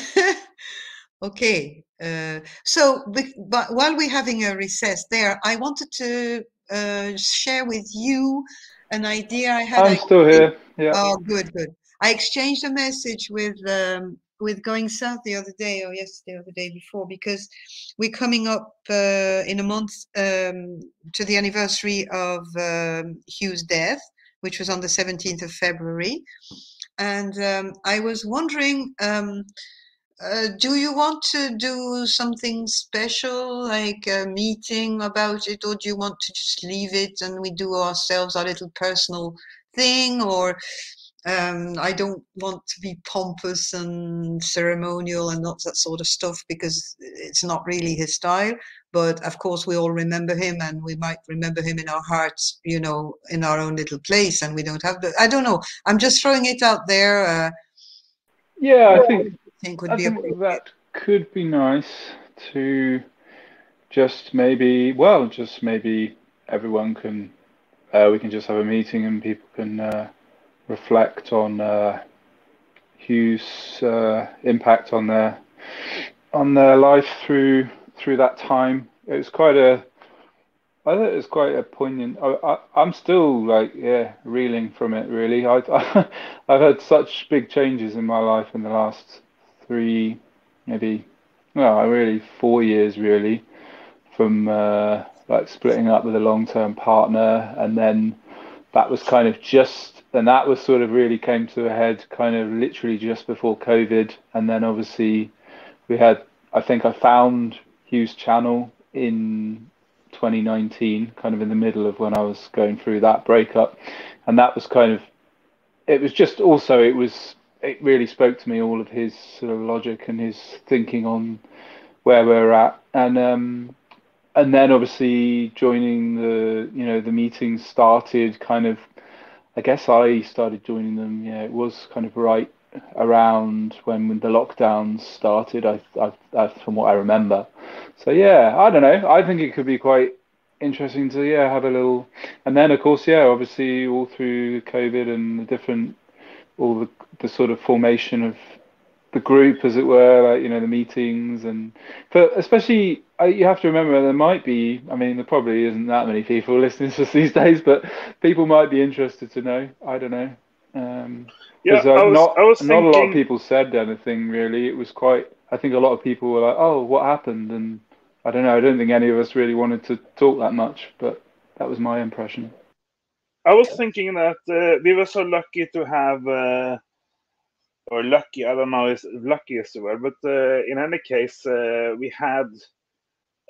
okay. Uh, so, but while we're having a recess there, I wanted to uh, share with you an idea I had. I'm still here. Yeah. Oh, good, good. I exchanged a message with um, with going south the other day or yesterday or the day before because we're coming up uh, in a month um, to the anniversary of um, Hugh's death, which was on the 17th of February. And um, I was wondering, um, uh, do you want to do something special, like a meeting about it, or do you want to just leave it and we do ourselves our little personal thing, or um, I don't want to be pompous and ceremonial and not that sort of stuff because it's not really his style. But of course, we all remember him, and we might remember him in our hearts, you know, in our own little place. And we don't have the. I don't know. I'm just throwing it out there. Uh, yeah, I think. I think, would I be think that could be nice to just maybe. Well, just maybe everyone can. Uh, we can just have a meeting and people can uh, reflect on uh, Hugh's uh, impact on their on their life through through that time. It was quite a I thought it was quite a poignant. I, I, am still like, yeah, reeling from it. Really, I, I, I've had such big changes in my life in the last three, maybe, well, really four years, really, from uh, like splitting up with a long-term partner, and then that was kind of just, and that was sort of really came to a head, kind of literally just before COVID, and then obviously we had, I think I found Hugh's channel in 2019, kind of in the middle of when I was going through that breakup, and that was kind of, it was just also it was it really spoke to me all of his sort of logic and his thinking on where we're at, and um, and then obviously joining the you know the meetings started kind of I guess I started joining them yeah it was kind of right around when, when the lockdowns started I, I, I from what I remember. So yeah I don't know. I think it could be quite interesting to yeah have a little and then of course yeah obviously all through COVID and the different all the, the sort of formation of the group, as it were, like you know the meetings, and but especially you have to remember there might be. I mean, there probably isn't that many people listening to us these days, but people might be interested to know. I don't know. Um, yeah, uh, I was, not I was not a lot of people said anything really. It was quite. I think a lot of people were like, "Oh, what happened?" And I don't know. I don't think any of us really wanted to talk that much, but that was my impression. I was thinking that uh, we were so lucky to have. Uh, or lucky. I don't know if lucky is the word, but uh, in any case, uh, we had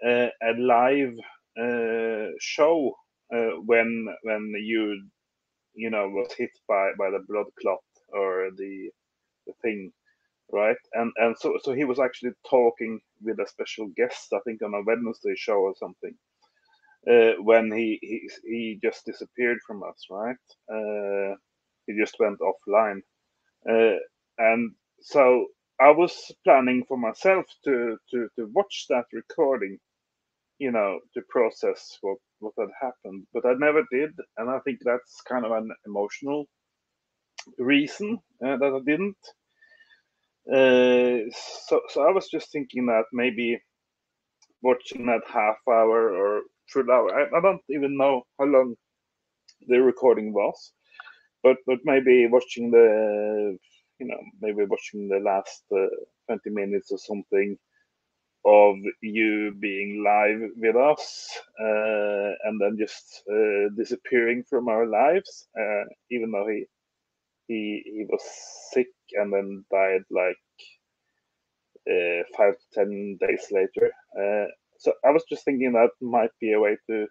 a live uh, show uh, when when Hugh you know was hit by by the blood clot or the the thing, right? And and so so he was actually talking with a special guest, I think, on a Wednesday show or something. Uh, when he, he he just disappeared from us, right? he just went offline. Uh, and so I was planning for myself to to to watch that recording, you know, to process what what had happened, but I never did, and I think that's kind of an emotional reason uh, that I didn't. Uh, so so I was just thinking that maybe watching that half hour or full hour. I, I don't even know how long the recording was, but but maybe watching the you know maybe watching the last uh, 20 minutes or something of Hugh being live with us uh, and then just uh, disappearing from our lives uh, even though he he he was sick and then died like uh, five to ten days later. Uh, so i was just thinking that might be a way to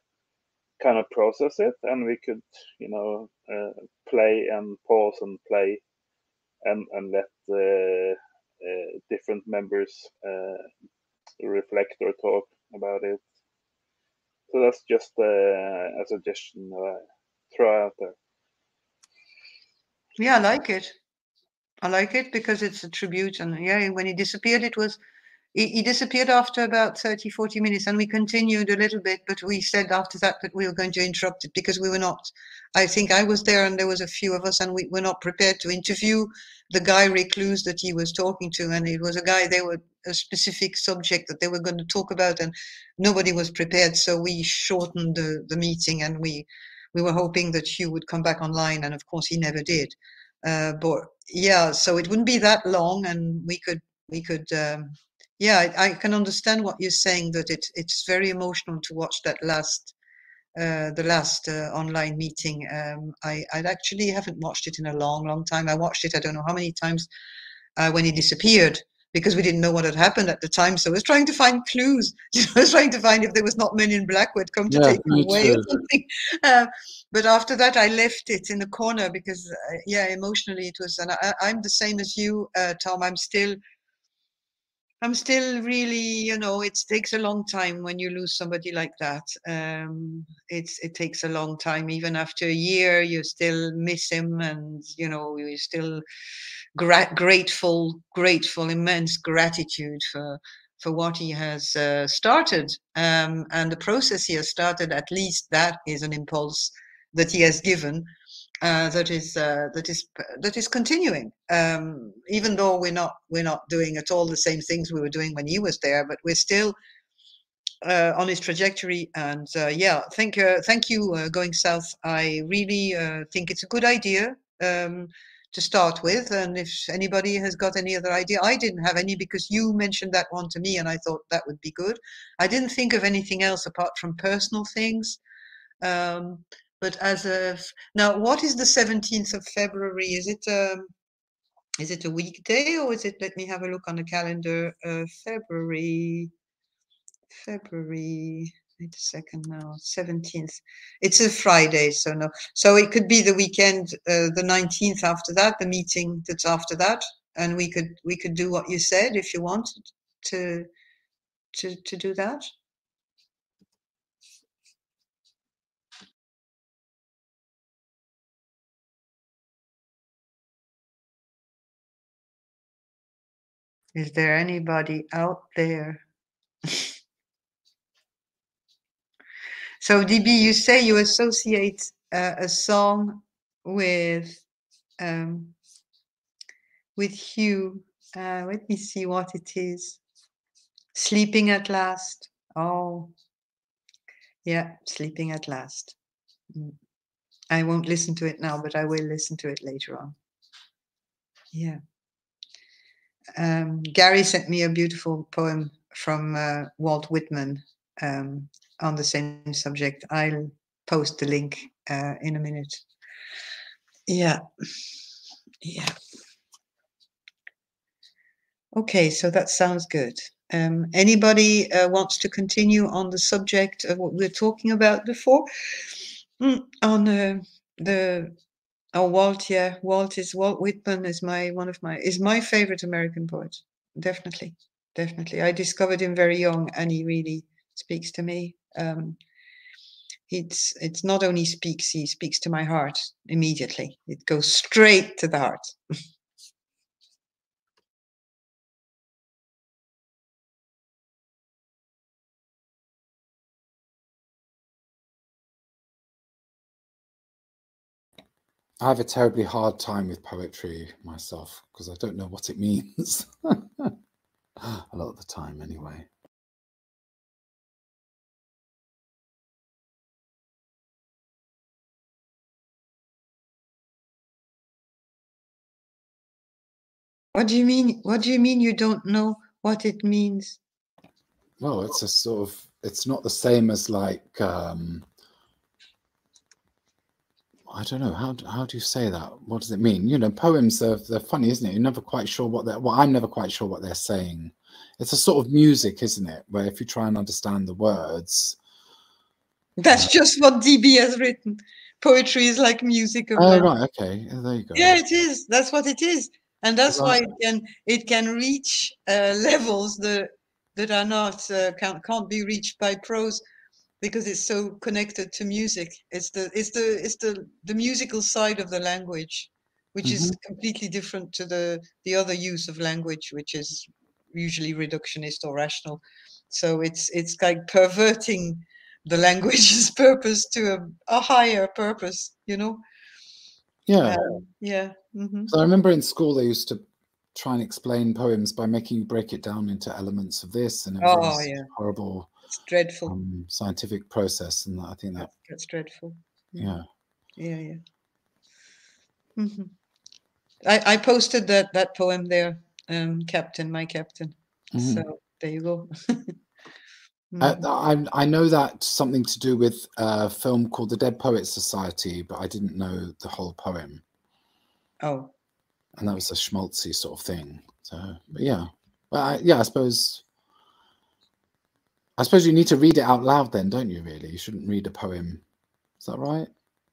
kind of process it and we could you know play and pause and play and and let uh, different members uh, reflect or talk about it. So that's just a suggestion that I throw out there. Yeah, I like it. I like it because it's a tribute. And yeah, when he disappeared, it was he, he, disappeared after about 30 40 minutes and we continued a little bit but we said after that that we were going to interrupt it because we were not. I think i was there and there was a few of us and we were not prepared to interview the guy recluse that he was talking to and it was a guy they were a specific subject that they were going to talk about and nobody was prepared so we shortened the, the meeting and we we were hoping that hugh would come back online and of course he never did. Uh, but yeah so it wouldn't be that long and we could we could um, yeah, I, I, can understand what you're saying that it, it's very emotional to watch that last uh, the last uh, online meeting. Um, I, I actually haven't watched it in a long, long time. I watched it I don't know how many times uh, when he disappeared because we didn't know what had happened at the time. So I was trying to find clues. I was trying to find if there was not men in black who had come to yeah, take him away or something. Uh, but after that, I left it in the corner because, uh, yeah, emotionally it was. And I, am the same as you, uh, Tom. I'm still I'm still really, you know, it takes a long time when you lose somebody like that. Um, it's it takes a long time. Even after a year, you still miss him, and you know, you're still gra- grateful, grateful, immense gratitude for for what he has uh, started um, and the process he has started. At least that is an impulse that he has given uh, that is uh, that is that is continuing. Um, even though we're not we're not doing at all the same things we were doing when he was there, but we're still uh, on his trajectory. And uh, yeah, thank uh, thank you, going south. I really think it's a good idea um, to start with. And if anybody has got any other idea, I didn't have any because you mentioned that one to me, and I thought that would be good. I didn't think of anything else apart from personal things. Um, but as of now, what is the 17th of February? Is it um, is it a weekday or is it? Let me have a look on the calendar. Uh, February, February. Wait a second now. 17th. It's a Friday, so no. So it could be the weekend, uh, the 19th after that, the meeting that's after that, and we could we could do what you said if you wanted to to to do that. Is there anybody out there? so, DB, you say you associate uh, a song with um, with Hugh. Uh, let me see what it is. Sleeping at last. Oh, yeah, sleeping at last. Mm. I won't listen to it now, but I will listen to it later on. Yeah um, Gary sent me a beautiful poem from uh, Walt Whitman um, on the same subject. I'll post the link uh, in a minute. Yeah, yeah. Okay, so that sounds good. Um, anybody uh, wants to continue on the subject of what we are talking about before? Mm, on uh, the Oh, Walt, yeah, Walt is Walt Whitman is my one of my is my favorite American poet. Definitely, definitely. I discovered him very young, and he really speaks to me. Um, it's it's not only speaks, he speaks to my heart immediately. It goes straight to the heart. I have a terribly hard time with poetry myself because I don't know what it means. a lot of the time, anyway. What do you mean? What do you mean you don't know what it means? Well, it's a sort of, it's not the same as like, um, I don't know how how do you say that? What does it mean? You know, poems are they're funny, isn't it? You're never quite sure what they're. Well, I'm never quite sure what they're saying. It's a sort of music, isn't it? Where if you try and understand the words, that's uh, just what DB has written. Poetry is like music. Oh right, okay, there you go. Yeah, it is. That's what it is, and that's right. why it can it can reach uh, levels that that are not uh, can't can't be reached by prose because it's so connected to music. It's the it's the it's the the musical side of the language, which mm-hmm. is completely different to the the other use of language, which is usually reductionist or rational. So it's it's like perverting the language's purpose to a, a higher purpose, you know. Yeah. Uh, yeah. Mm-hmm. So I remember in school they used to try and explain poems by making you break it down into elements of this and it oh, yeah. horrible it's dreadful. Um, scientific process, and I think that that's dreadful. Yeah. Yeah, yeah. Mm-hmm. I I posted that that poem there, um, Captain, my captain. Mm-hmm. So there you go. Uh, mm-hmm. I I know that something to do with a film called The Dead Poets Society, but I didn't know the whole poem. Oh. And that was a schmaltzy sort of thing. So, but yeah, well, I, yeah, I suppose I suppose you need to read it out loud then, don't you, really? You shouldn't read a poem. Is that right?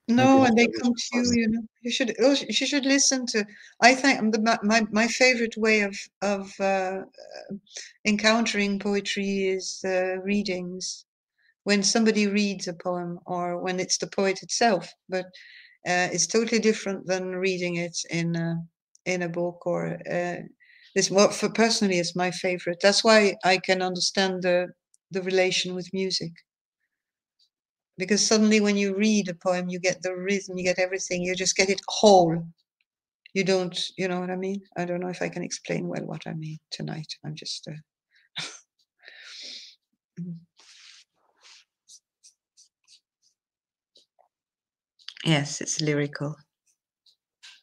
No, and they come to you, you know. You should oh, you should listen to I think the, my my favorite way of of uh, encountering poetry is uh, readings. When somebody reads a poem or when it's the poet itself, but uh, it's totally different than reading it in a, in a book or uh, this what for personally is my favorite. That's why I can understand the the relation with music. Because suddenly, when you read a poem, you get the rhythm, you get everything, you just get it whole. You don't, you know what I mean? I don't know if I can explain well what I mean tonight. I'm just. Uh... yes, it's lyrical.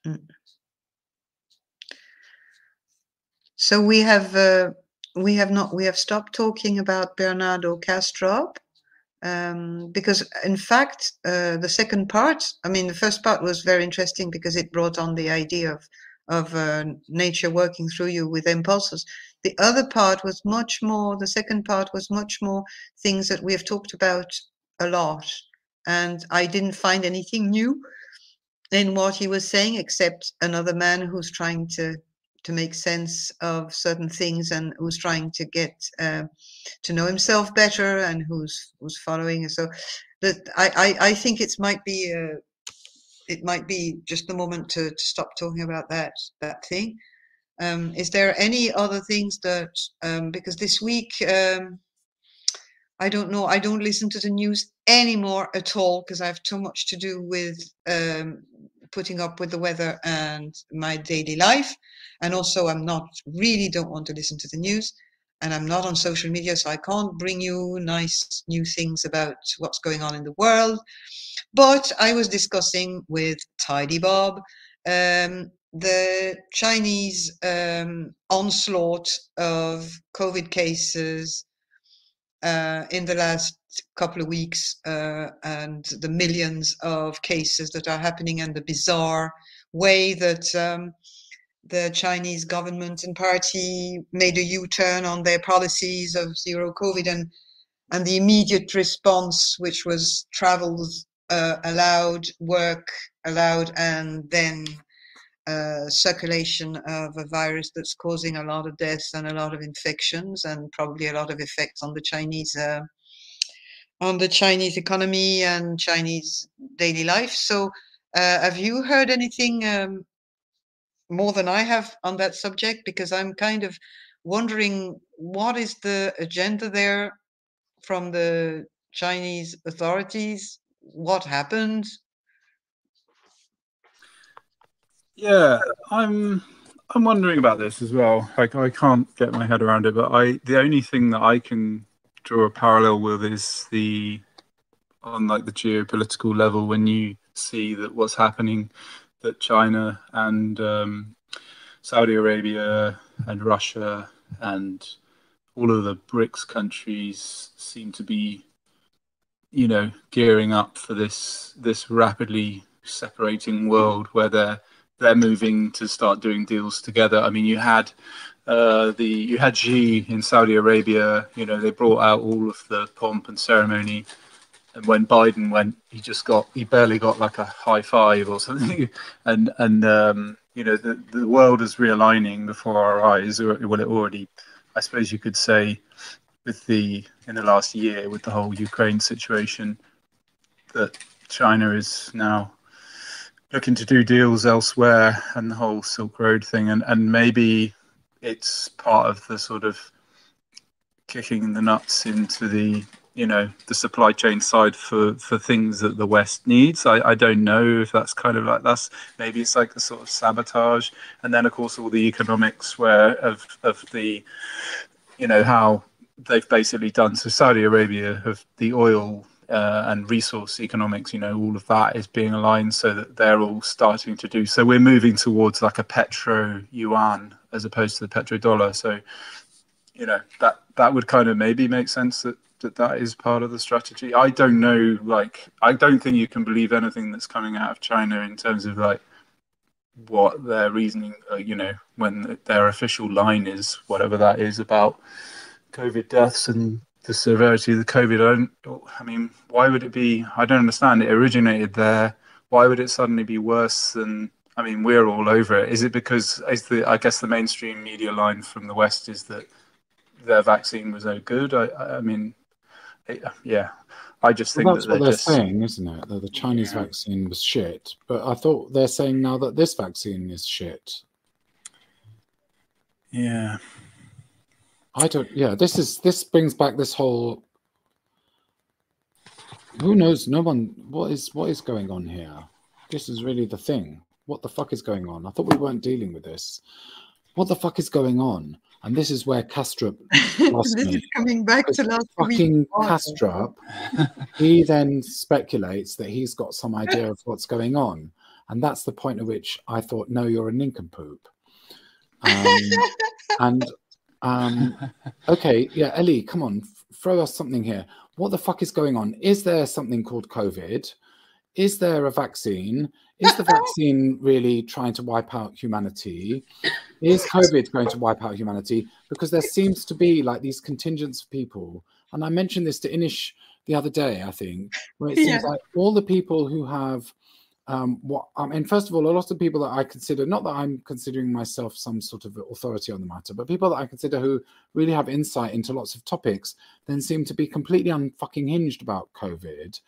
Mm. So we have. Uh, we have not we have stopped talking about Bernardo Kastrup um, because in fact uh, the second part I mean the first part was very interesting because it brought on the idea of of uh, nature working through you with impulses. The other part was much more. The second part was much more things that we have talked about a lot, and I didn't find anything new in what he was saying except another man who's trying to to make sense of certain things and who's trying to get uh, to know himself better and who's who's following. So that I, I, I think it might be uh, it might be just the moment to, to stop talking about that that thing. Um, is there any other things that um, because this week um, I don't know I don't listen to the news anymore at all because I have too much to do with um, putting up with the weather and my daily life. And also, I'm not really don't want to listen to the news. And I'm not on social media, so I can't bring you nice new things about what's going on in the world. But I was discussing with Tidy Bob um, the Chinese um, onslaught of COVID cases uh, in the last couple of weeks uh, and the millions of cases that are happening and the bizarre way that um, the Chinese government and party made a U-turn on their policies of zero COVID and and the immediate response, which was travel uh, allowed, work allowed, and then uh, circulation of a virus that's causing a lot of deaths and a lot of infections and probably a lot of effects on the Chinese uh, on the Chinese economy and Chinese daily life. So, uh, have you heard anything um, more than I have on that subject? Because I'm kind of wondering what is the agenda there from the Chinese authorities? What happened? Yeah, I'm I'm wondering about this as well. Like I can't get my head around it, but I the only thing that I can draw a parallel with is the on like the geopolitical level when you see that what's happening that China and um, Saudi Arabia and Russia and all of the BRICS countries seem to be, you know, gearing up for this this rapidly separating world where they're they're moving to start doing deals together. I mean, you had uh, the you had Xi in Saudi Arabia. You know, they brought out all of the pomp and ceremony, and when Biden went, he just got he barely got like a high five or something. And and um, you know, the the world is realigning before our eyes. Well, it already, I suppose you could say, with the in the last year with the whole Ukraine situation, that China is now looking to do deals elsewhere and the whole Silk Road thing, and and maybe it's part of the sort of kicking the nuts into the you know the supply chain side for for things that the west needs. I i don't know if that's kind of like that's maybe it's like a sort of sabotage. And then of course all the economics where of of the you know how they've basically done. So saudi arabia have the oil uh, and resource economics, you know, all of that is being aligned so that they're all starting to do. So we're moving towards like a petro yuan as opposed to the petrodollar. So, you know, that that would kind of maybe make sense that that that is part of the strategy. I don't know, like, I don't think you can believe anything that's coming out of China in terms of like what their reasoning, uh, you know, when their official line is, whatever that is about COVID deaths and the severity of the COVID. I don't. I mean, why would it be? I don't understand. It originated there. Why would it suddenly be worse than? I mean, we're all over it. Is it because is the? I guess the mainstream media line from the West is that their vaccine was no good. I. I mean, it, yeah. I just think well, that's that what they're, they're just, saying, isn't it? That the Chinese Yeah. vaccine was shit. But I thought they're saying now that this vaccine is shit. Yeah. I don't. Yeah, this is this brings back this whole. Who knows? No one. What is what is going on here? This is really the thing. What the fuck is going on? I thought we weren't dealing with this. What the fuck is going on? And this is where Kastrup lost this me. is coming back to last week. Fucking Oh, Kastrup. he then speculates that he's got some idea of what's going on, and that's the point at which I thought, no, you're a nincompoop. Um, and um, okay, yeah, Ellie, come on, throw us something here. What the fuck is going on? Is there something called COVID? Is there a vaccine? Is the vaccine really trying to wipe out humanity? Is COVID going to wipe out humanity? Because there seems to be like these contingents of people, and I mentioned this to Inish the other day, I think, where it seems Yeah. like all the people who have um, what I mean, first of all, a lot of people that I consider, not that I'm considering myself some sort of authority on the matter, but people that I consider who really have insight into lots of topics, then seem to be completely unfucking hinged about COVID.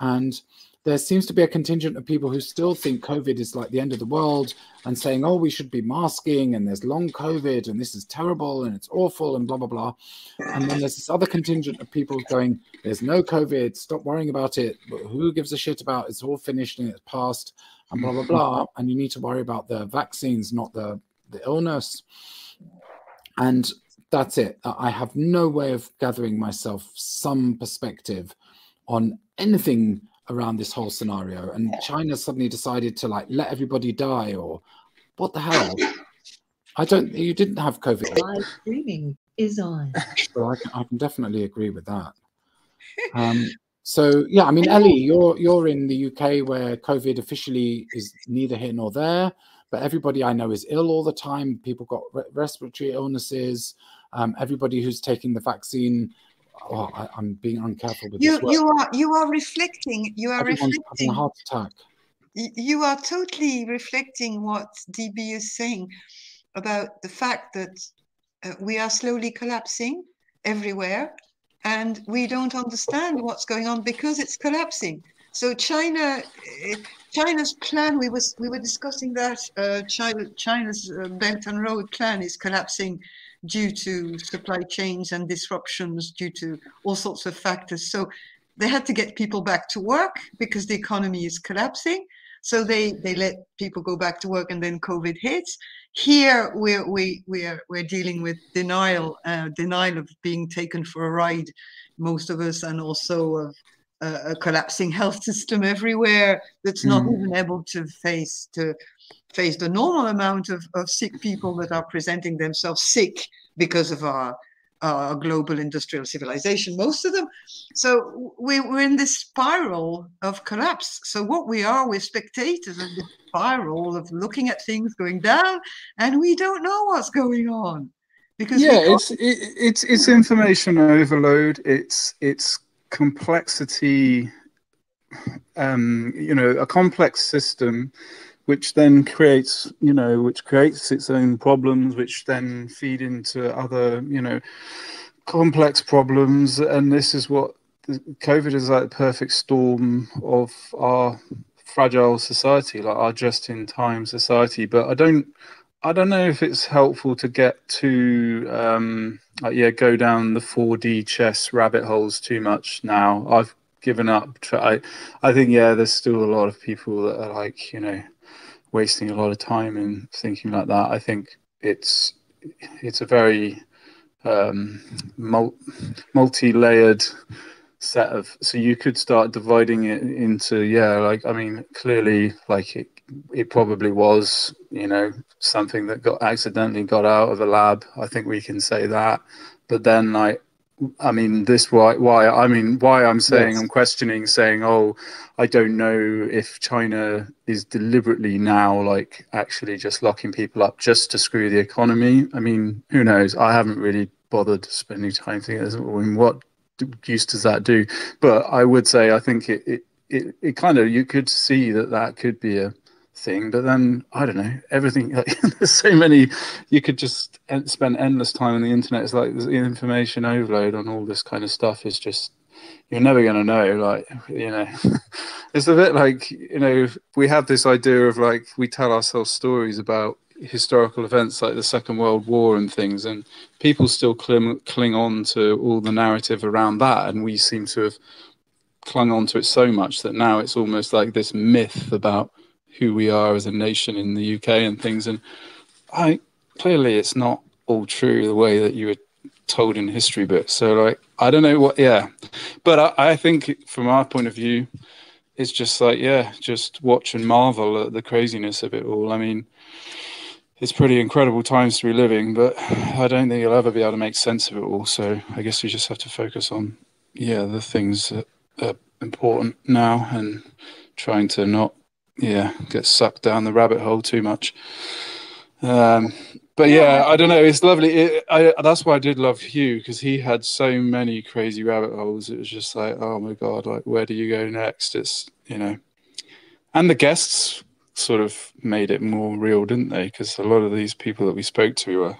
And there seems to be a contingent of people who still think COVID is like the end of the world and saying, oh, we should be masking and there's long COVID and this is terrible and it's awful and blah, blah, blah. And then there's this other contingent of people going, there's no COVID, stop worrying about it. Who gives a shit about it? it's all finished and it's past and blah, blah, blah. And you need to worry about the vaccines, not the, the illness. And that's it. I have no way of gathering myself some perspective on anything around this whole scenario. And China suddenly decided to like let everybody die or what the hell? I don't, you didn't have COVID. Live streaming is on. So I can, I can definitely agree with that. Um, so yeah, I mean, Ellie, you're you're in the UK where COVID officially is neither here nor there, but everybody I know is ill all the time. People got re- respiratory illnesses. Um, everybody who's taking the vaccine, oh, I, I'm being uncareful with You this word. you are you are reflecting. You are Everyone's having reflecting. a heart attack. you are totally reflecting what DB is saying about the fact that uh, we are slowly collapsing everywhere and we don't understand what's going on because it's collapsing. So China, eh, China's plan, we was we were discussing that uh, China, China's uh, Belt and Road plan is collapsing due to supply chains and disruptions due to all sorts of factors. So they had to get people back to work because the economy is collapsing. So they, they let people go back to work and then COVID hits. Here we're, we, we're, we're dealing with denial, uh, denial of being taken for a ride, most of us, and also of uh, a collapsing health system everywhere that's not Mm. even able to face to face the normal amount of, of sick people that are presenting themselves sick because of our uh, global industrial civilization, most of them. So we, we're in this spiral of collapse. So what we are, we're spectators of the spiral of looking at things going down, and we don't know what's going on because yeah it's it, it's it's information overload it's it's complexity um you know a complex system which then creates you know which creates its own problems which then feed into other you know complex problems and this is what covid is like the perfect storm of our fragile society like our just in time society but i don't I don't know if it's helpful to get to um, like, yeah go down the 4D chess rabbit holes too much now. I've given up. I I think yeah, there's still a lot of people that are like you know wasting a lot of time in thinking like that. I think it's it's a very um, mul- multi-layered set of so you could start dividing it into yeah like i mean clearly like it it probably was you know something that got accidentally got out of a lab i think we can say that but then like i mean this why why i mean why i'm saying Yes. i'm questioning saying oh i don't know if china is deliberately now like actually just locking people up just to screw the economy. I mean who knows? I haven't really bothered spending time thinking I mean, what use does that do? But i would say i think it it, it, it kind of you could see that that could be a thing but then i don't know everything like, there's so many you could just en- spend endless time on the internet it's like the information overload on all this kind of stuff is just you're never going to know like you know. It's a bit like you know we have this idea of like we tell ourselves stories about historical events like the second world war and things and people still cling, cling on to all the narrative around that and we seem to have clung on to it so much that now it's almost like this myth about who we are as a nation in the UK and things. And I clearly it's not all true the way that you were told in history books so like I don't know what yeah. But I, I think from our point of view it's just like yeah just watch and marvel at the craziness of it all. I mean it's pretty incredible times to be living, but I don't think you'll ever be able to make sense of it all. So I guess you just have to focus on, yeah, the things that are important now and trying to not, yeah, get sucked down the rabbit hole too much. Um, but yeah, I don't know. It's lovely. It, I, that's why I did love Hugh because he had so many crazy rabbit holes. It was just like, oh my god, like where do you go next? It's you know, and the guests sort of made it more real, didn't they? Because a lot of these people that we spoke to were,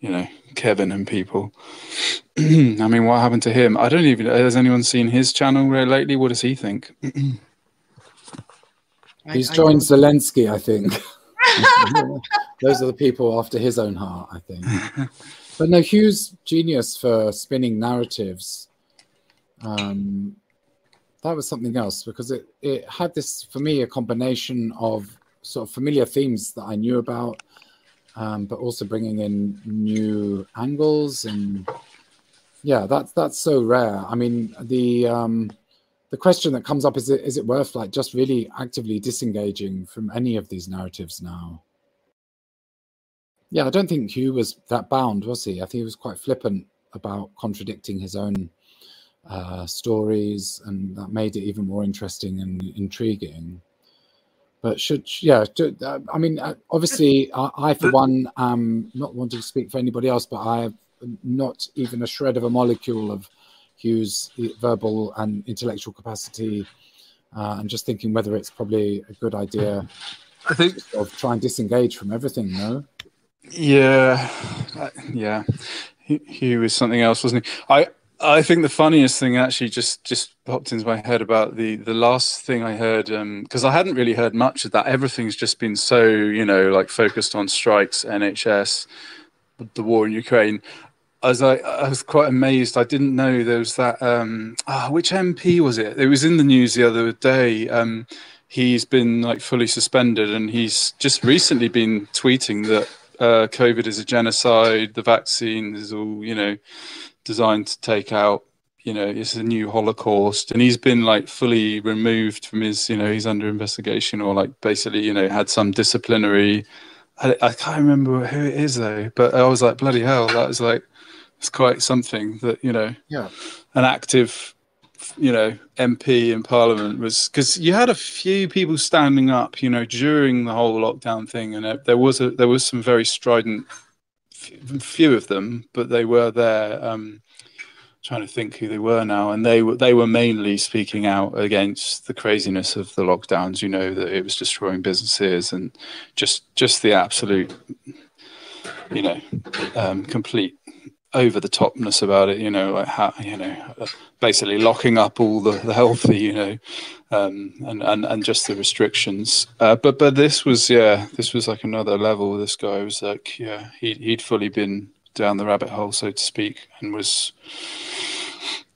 you know, Kevin and people. I mean, what happened to him? I don't even. Has anyone seen his channel lately? What does he think? He's joined Zelensky, I think. Those are the people after his own heart, I think. But no, Hugh's genius for spinning narratives. Um, that was something else because it, it had this for me a combination of sort of familiar themes that I knew about, um, but also bringing in new angles and yeah, that's that's so rare. I mean, the um, the question that comes up is it is it worth like just really actively disengaging from any of these narratives now? Yeah, I don't think Hugh was that bound, was he? I think he was quite flippant about contradicting his own uh, stories, and that made it even more interesting and intriguing. But should yeah, uh, I mean, uh, obviously, I, I for one am not wanting to speak for anybody else, but I have not even a shred of a molecule of Hugh's verbal and intellectual capacity, uh, and just thinking whether it's probably a good idea. I think of try and disengage from everything. No. Yeah, yeah. Hugh was something else, wasn't he? I I think the funniest thing actually just just popped into my head about the the last thing I heard because um, I hadn't really heard much of that. Everything's just been so you know like focused on strikes, NHS, the war in Ukraine. I was like, I was quite amazed. I didn't know there was that. Um, oh, which MP was it? It was in the news the other day. Um, he's been like fully suspended, and he's just recently been tweeting that uh, COVID is a genocide. The vaccine is all you know designed to take out you know it's a new holocaust and he's been like fully removed from his you know he's under investigation or like basically you know had some disciplinary I, I can't remember who it is though but i was like bloody hell that was like it's quite something that you know yeah an active you know mp in parliament was because you had a few people standing up you know during the whole lockdown thing and there was a there was some very strident few of them, but they were there. Um, trying to think who they were now, and they were they were mainly speaking out against the craziness of the lockdowns. You know that it was destroying businesses and just just the absolute, you know, um, complete over the topness about it. You know, like how you know, basically locking up all the, the healthy. You know, um, and and and just the restrictions. Uh, but but this was yeah, this was like another level. This guy was like yeah, he he'd fully been down the rabbit hole, so to speak, and was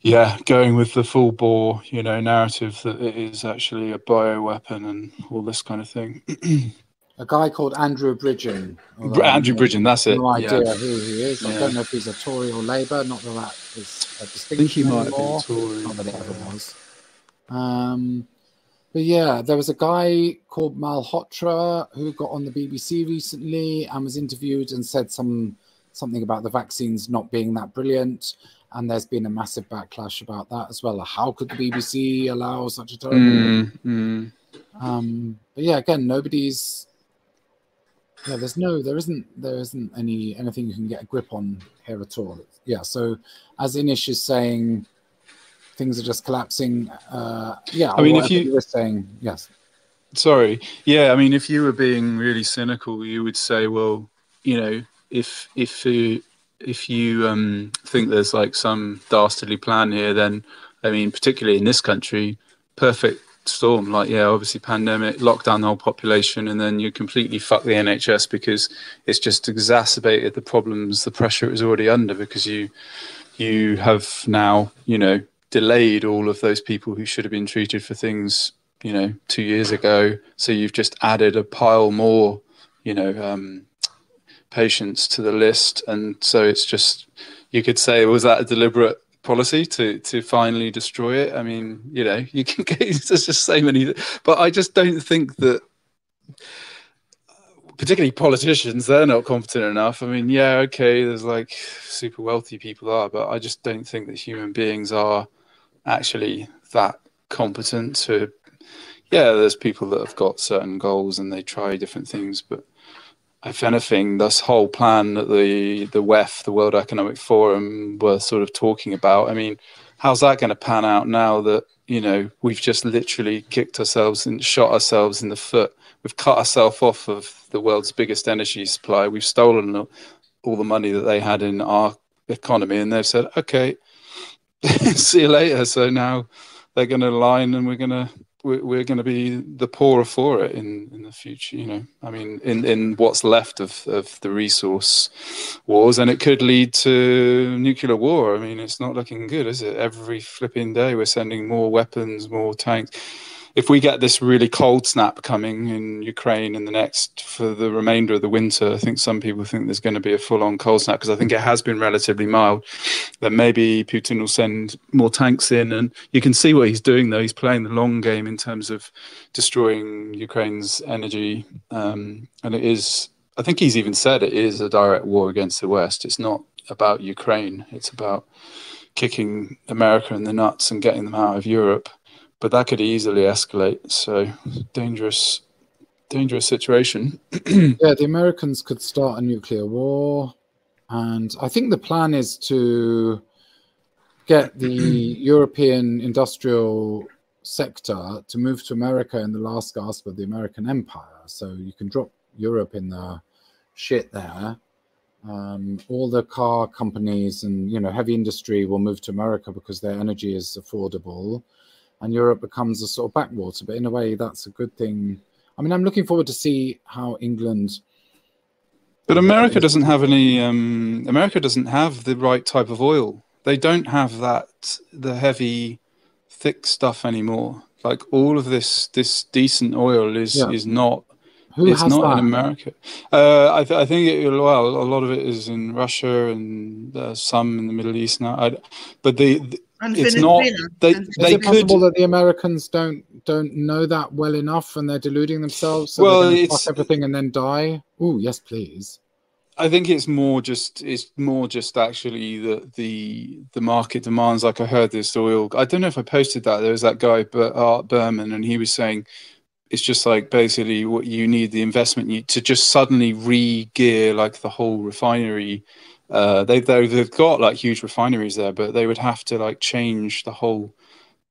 yeah going with the full bore you know narrative that it is actually a bioweapon and all this kind of thing. a guy called Andrew Bridgen. Andrew Bridgen, that's it. No idea yeah. who he is. I don't know if he's a Tory or Labour. Not that that is a distinction I think he might anymore. Have been Tory. Not that it ever was. Um, but yeah, there was a guy called Malhotra who got on the BBC recently and was interviewed and said some something about the vaccines not being that brilliant. And there's been a massive backlash about that as well. How could the BBC allow such a terrible? Mm, mm. Um, but yeah, again, nobody's. Yeah, there's no, there isn't, there isn't any anything you can get a grip on here at all. Yeah, so as Inish is saying, things are just collapsing. Uh, yeah, I mean, if you were saying yes. Sorry, yeah, I mean, if you were being really cynical, you would say, well, you know, if if you if you um, think there's like some dastardly plan here, then I mean, particularly in this country, perfect storm. Like, yeah, obviously pandemic, lock down the whole population, and then you completely fuck the NHS because it's just exacerbated the problems, the pressure it was already under because you you have now, you know, delayed all of those people who should have been treated for things, you know, two years ago. So you've just added a pile more, you know, um, patients to the list, and so it's just you could say was that a deliberate policy to to finally destroy it? I mean, you know, you can get there's just so many, but I just don't think that particularly politicians, they're not competent enough. I mean, yeah, okay, there's like super wealthy people are, but I just don't think that human beings are actually that competent to. Yeah, there's people that have got certain goals and they try different things, but if anything, this whole plan that the the WEF, the World Economic Forum, were sort of talking about. I mean, how's that going to pan out now that you know we've just literally kicked ourselves and shot ourselves in the foot? We've cut ourselves off of the world's biggest energy supply. We've stolen all the money that they had in our economy, and they've said, "Okay, see you later." So now they're going to line, and we're going to we're, we're going to be the poorer for it in, in the future. You know, I mean, in, in what's left of, of the resource wars, and it could lead to nuclear war. I mean, it's not looking good, is it? Every flipping day, we're sending more weapons, more tanks if we get this really cold snap coming in Ukraine in the next for the remainder of the winter, I think some people think there's going to be a full on cold snap because I think it has been relatively mild. Then maybe Putin will send more tanks in, and you can see what he's doing though. He's playing the long game in terms of destroying Ukraine's energy, um, and it is. I think he's even said it is a direct war against the West. It's not about Ukraine. It's about kicking America in the nuts and getting them out of Europe but that could easily escalate. So dangerous, dangerous situation. yeah, the Americans could start a nuclear war, and I think the plan is to get the European industrial sector to move to America in the last gasp of the American Empire. So you can drop Europe in the shit there. Um, all the car companies and you know heavy industry will move to America because their energy is affordable and Europe becomes a sort of backwater. But in a way, that's a good thing. I mean, I'm looking forward to see how England. But America doesn't have any. Um, America doesn't have the right type of oil. They don't have that the heavy, thick stuff anymore. Like all of this, this decent oil is yeah. is not. Who it's has not that? in America. Uh, I, th- I think it, well, a lot of it is in Russia and uh, some in the Middle East now. I, but the, the And it's Venezuela. not. They And they Is it could. possible that the Americans don't don't know that well enough and they're deluding themselves? So Well, they're it's- everything and then die. Oh, yes, please. I think it's more just it's more just actually that the the market demands. Like I heard this oil. I don't know if I posted that. There was that guy, but Art Berman, and he was saying it's just like basically what you need the investment you, to just suddenly re-gear like the whole refinery. Uh, they they they've got like huge refineries there, but they would have to like change the whole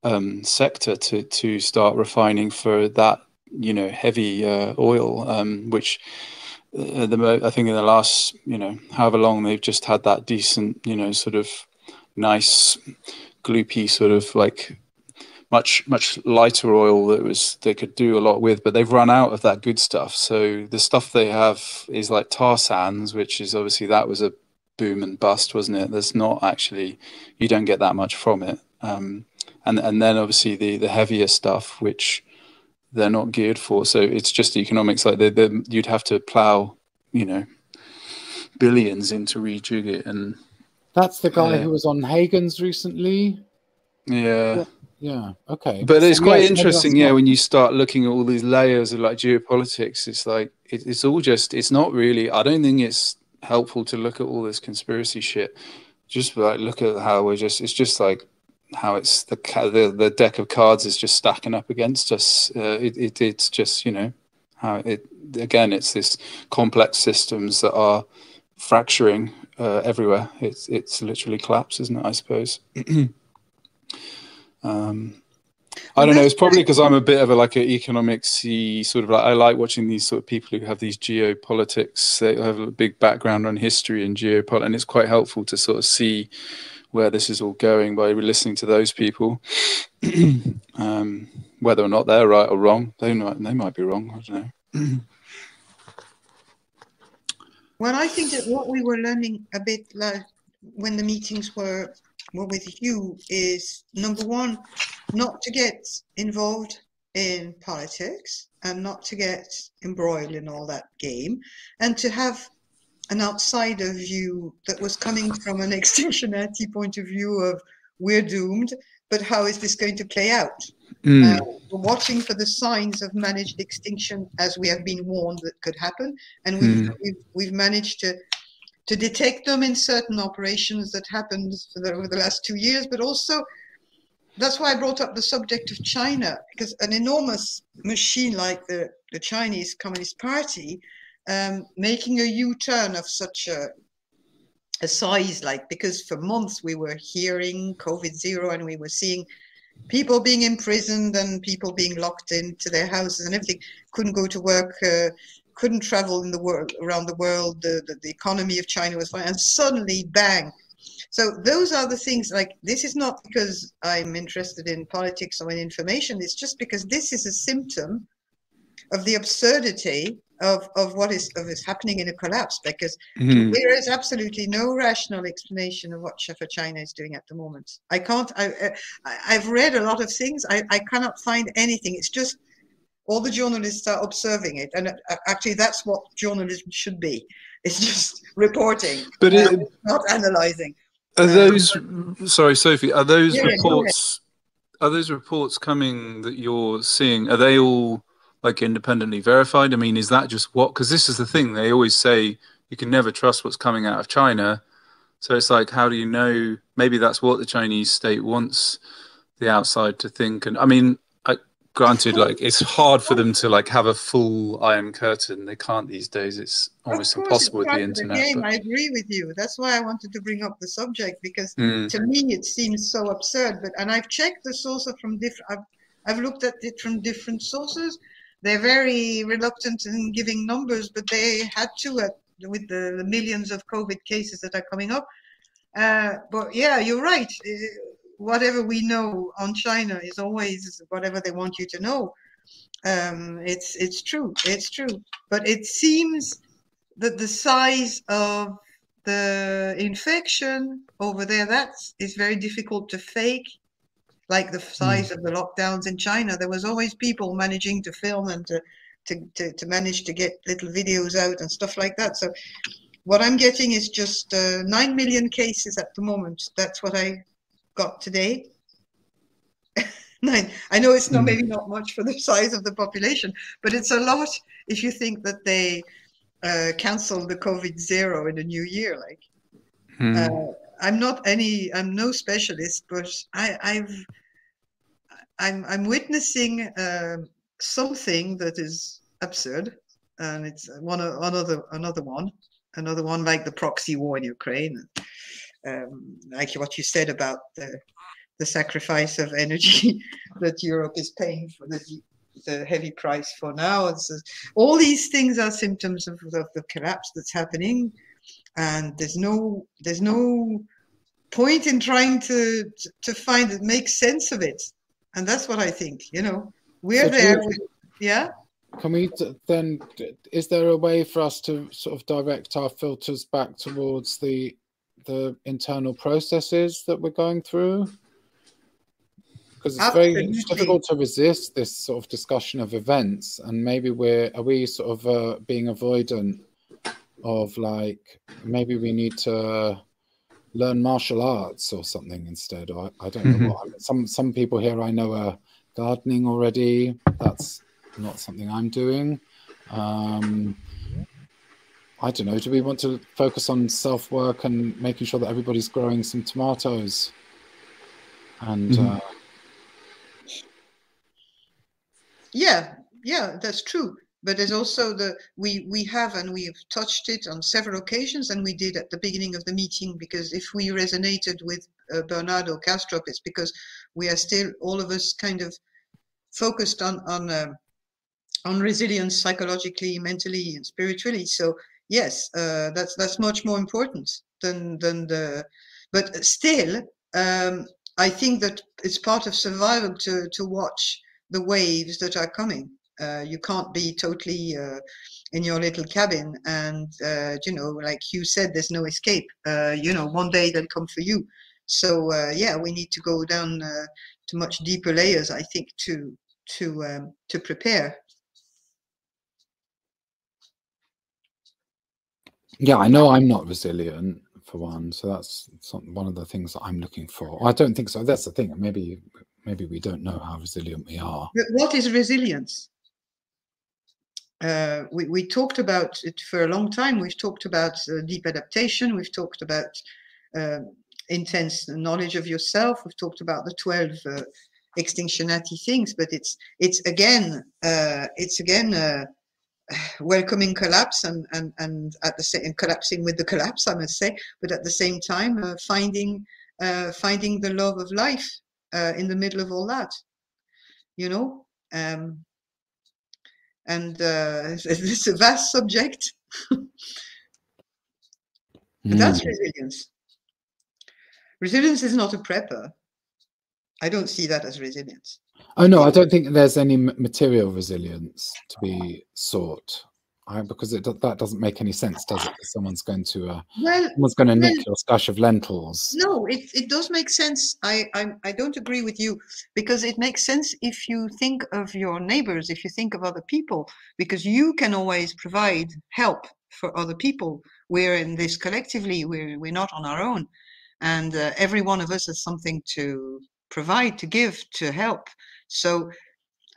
um, sector to to start refining for that you know heavy uh, oil, um, which uh, the I think in the last you know however long they've just had that decent you know sort of nice gloopy sort of like much much lighter oil that was they could do a lot with but they've run out of that good stuff. So the stuff they have is like tar sands which is obviously that was a boom and bust wasn't it there's not actually you don't get that much from it um, and and then obviously the the heavier stuff which they're not geared for. So it's just economics. Like they they you'd have to plow, you know, billions into rejig it, and That's the guy Yeah. who was on Hagens' recently. yeah. Yeah. Okay. But it's So, quite maybe interesting, yeah. not- When you start looking at all these layers of like geopolitics, it's like it, it's all just. It's not really. I don't think it's helpful to look at all this conspiracy shit. Just like look at how we're just. It's just like how it's the the the deck of cards is just stacking up against us. Uh, it, it it's just you know how it again. It's this complex systems that are fracturing uh, everywhere. It's it's literally collapse, isn't it? I suppose. um, I don't know. It's probably because I'm a bit of a like an economicsy sort of like I like watching these sort of people who have these geopolitics. They have a big background on history and geopolitics, and it's quite helpful to sort of see where this is all going by listening to those people. um, whether or not they're right or wrong, they might they might be wrong. I don't know. Well, I think that what we were learning a bit like when the meetings were were with you is number one, not to get involved in politics and not to get embroiled in all that game, and to have an outsider view that was coming from an extinctionality point of view of we're doomed, but how is this going to play out? Mm. Uh, we're watching for the signs of managed extinction as we have been warned that could happen. And we've, Mm. we've, we've managed to, to detect them in certain operations that happened the, over the last two years, but also that's why I brought up the subject of China, because an enormous machine like the, the Chinese Communist Party um, making a U-turn of such a, a size, like because for months we were hearing COVID zero and we were seeing people being imprisoned and people being locked into their houses and everything, couldn't go to work, uh, couldn't travel in the world around the world. The, the, the economy of China was fine, and suddenly, bang, so those are the things like this is not because I'm interested in politics or in information. It's just because this is a symptom of the absurdity of, of what is of is happening in a collapse because Mhm. there is absolutely no rational explanation of what Shefa China is doing at the moment. I can't. I, I I've read a lot of things. I, I cannot find anything. It's just all the journalists are observing it, and uh, actually that's what journalism should be. It's just reporting, But uh, it, not analyzing. Are those sorry, Sophie? Are those Yeah, reports? Are those reports coming that you're seeing? Are they all like independently verified? I mean, is that just what? Because this is the thing they always say: you can never trust what's coming out of China. So it's like, how do you know? Maybe that's what the Chinese state wants the outside to think. And I mean, granted, like it's hard for them to like have a full iron curtain. They can't these days. It's almost course, impossible it's with the internet. game. but- I agree with you. That's why I wanted to bring up the subject because Mm, to me it seems so absurd. But and I've checked the sources from different. I've, I've looked at it from different sources. They're very reluctant in giving numbers, but they had to at, with the, the millions of COVID cases that are coming up. Uh, but yeah, you're right. Whatever we know on China is always whatever they want you to know. Um, it's it's true. It's true. But it seems that the size of the infection over there that's is very difficult to fake like the size of the lockdowns in china there was always people managing to film and to, to, to, to manage to get little videos out and stuff like that so what i'm getting is just uh, 9 million cases at the moment that's what i got today nine i know it's not Mm. maybe not much for the size of the population but it's a lot if you think that they uh, cancel the COVID zero in the new year. Like, mm. uh, I'm not any, I'm no specialist, but I, I've, I'm, I'm witnessing um something that is absurd, and it's one another another one, another one like the proxy war in Ukraine, um, like what you said about the the sacrifice of energy that Europe is paying for the the heavy price for now. All these things are symptoms of, of the collapse that's happening, and there's no there's no point in trying to to, find it make sense of it, and that's what I think. You know, we're So there. with- yeah. Can we then? Is there a way for us to sort of direct our filters back towards the the internal processes that we're going through? Because it's very it's difficult to resist this sort of discussion of events, and maybe we're are we sort of uh, being avoidant of like maybe we need to learn martial arts or something instead. Or I, I don't know Mhm. what. Some some people here I know are gardening already. That's not something I'm doing. Um, I don't know. Do we want to focus on self work and making sure that everybody's growing some tomatoes? And Mhm. uh, Yeah, yeah, that's true. But there's also the we we have and we've touched it on several occasions, and we did at the beginning of the meeting because if we resonated with uh, Bernardo Kastrup, it's because we are still all of us kind of focused on on um on resilience psychologically, mentally, and spiritually. So yes, uh, that's that's much more important than than the. But still, um, I think that it's part of survival to to watch the waves that are coming. Uh, you can't be totally uh, in your little cabin, and uh, you know, like you said, there's no escape. Uh, you know, one day they'll come for you. So uh, yeah, we need to go down to much deeper layers, I think, to to um, to prepare. Yeah, I know I'm not resilient for one, so that's some, one of the things that I'm looking for. I don't think so. That's the thing. Maybe maybe we don't know how resilient we are. But what is resilience? Uh, we, we talked about it for a long time. We've talked about uh, deep adaptation. We've talked about uh, intense knowledge of yourself. We've talked about the 12 uh, extinctionati things, but it's it's again uh, it's again uh, welcoming collapse and and and at the same collapsing with the collapse, I must say, but at the same time finding uh, finding the love of life uh, in the middle of all that. You know. Um, and uh, it's a vast subject. mm. That's resilience. Resilience is not a prepper. I don't see that as resilience. Oh no, I don't think there's any material resilience to be sought. I, because it that doesn't make any sense, does it? Someone's going to uh, well, someone's going to nick well, your stash of lentils. No, it, it does make sense. I, I I don't agree with you because it makes sense if you think of your neighbors, if you think of other people, because you can always provide help for other people. We're in this collectively. We're we're not on our own, and uh, every one of us has something to provide, to give, to help. So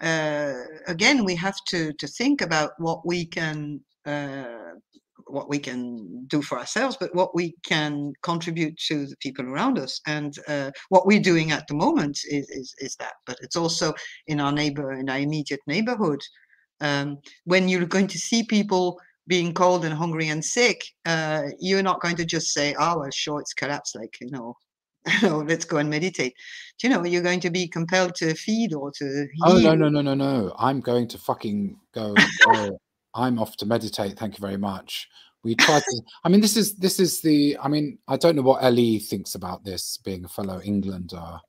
uh, again, we have to to think about what we can uh, what we can do for ourselves, but what we can contribute to the people around us. And uh, what we're doing at the moment is, is, is that. But it's also in our neighbor, in our immediate neighborhood. Um, when you're going to see people being cold and hungry and sick, uh, you're not going to just say, "Oh, well, sure, it's collapsed." Like you know, oh, let's go and meditate. Do you know you're going to be compelled to feed or to? Heal? Oh no no no no no! I'm going to fucking go. go. I'm off to meditate. Thank you very much. We try to. I mean, this is this is the. I mean, I don't know what Ellie thinks about this, being a fellow Englander.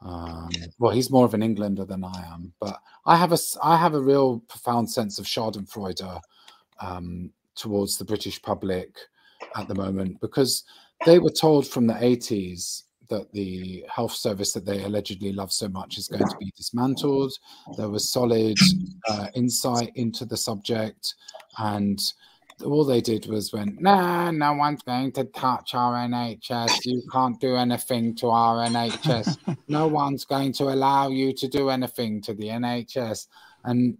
Um, well, he's more of an Englander than I am, but I have a I have a real profound sense of Schadenfreude um, towards the British public at the moment because they were told from the 80s that the health service that they allegedly love so much is going to be dismantled. There was solid uh, insight into the subject, and all they did was went, nah, no one's going to touch our NHS. You can't do anything to our NHS. no one's going to allow you to do anything to the NHS. And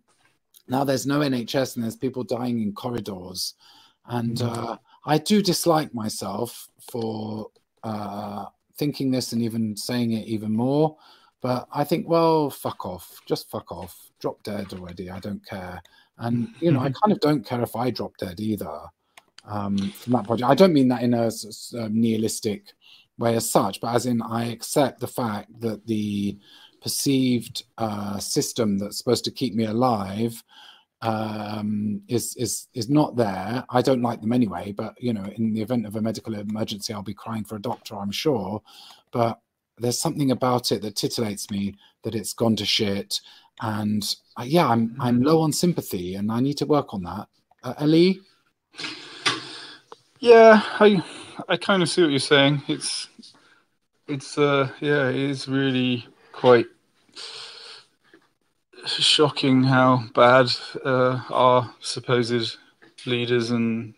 now there's no NHS and there's people dying in corridors. And uh, I do dislike myself for uh, thinking this and even saying it even more. But I think, well, fuck off, just fuck off, drop dead already. I don't care, and you know, I kind of don't care if I drop dead either. Um, from that project, I don't mean that in a, a nihilistic way as such, but as in I accept the fact that the perceived uh, system that's supposed to keep me alive um, is is is not there. I don't like them anyway, but you know, in the event of a medical emergency, I'll be crying for a doctor, I'm sure. But there's something about it that titillates me that it's gone to shit, and uh, yeah, I'm I'm low on sympathy, and I need to work on that. Uh, Ali. Yeah, I I kind of see what you're saying. It's it's uh yeah, it is really quite shocking how bad uh, our supposed leaders and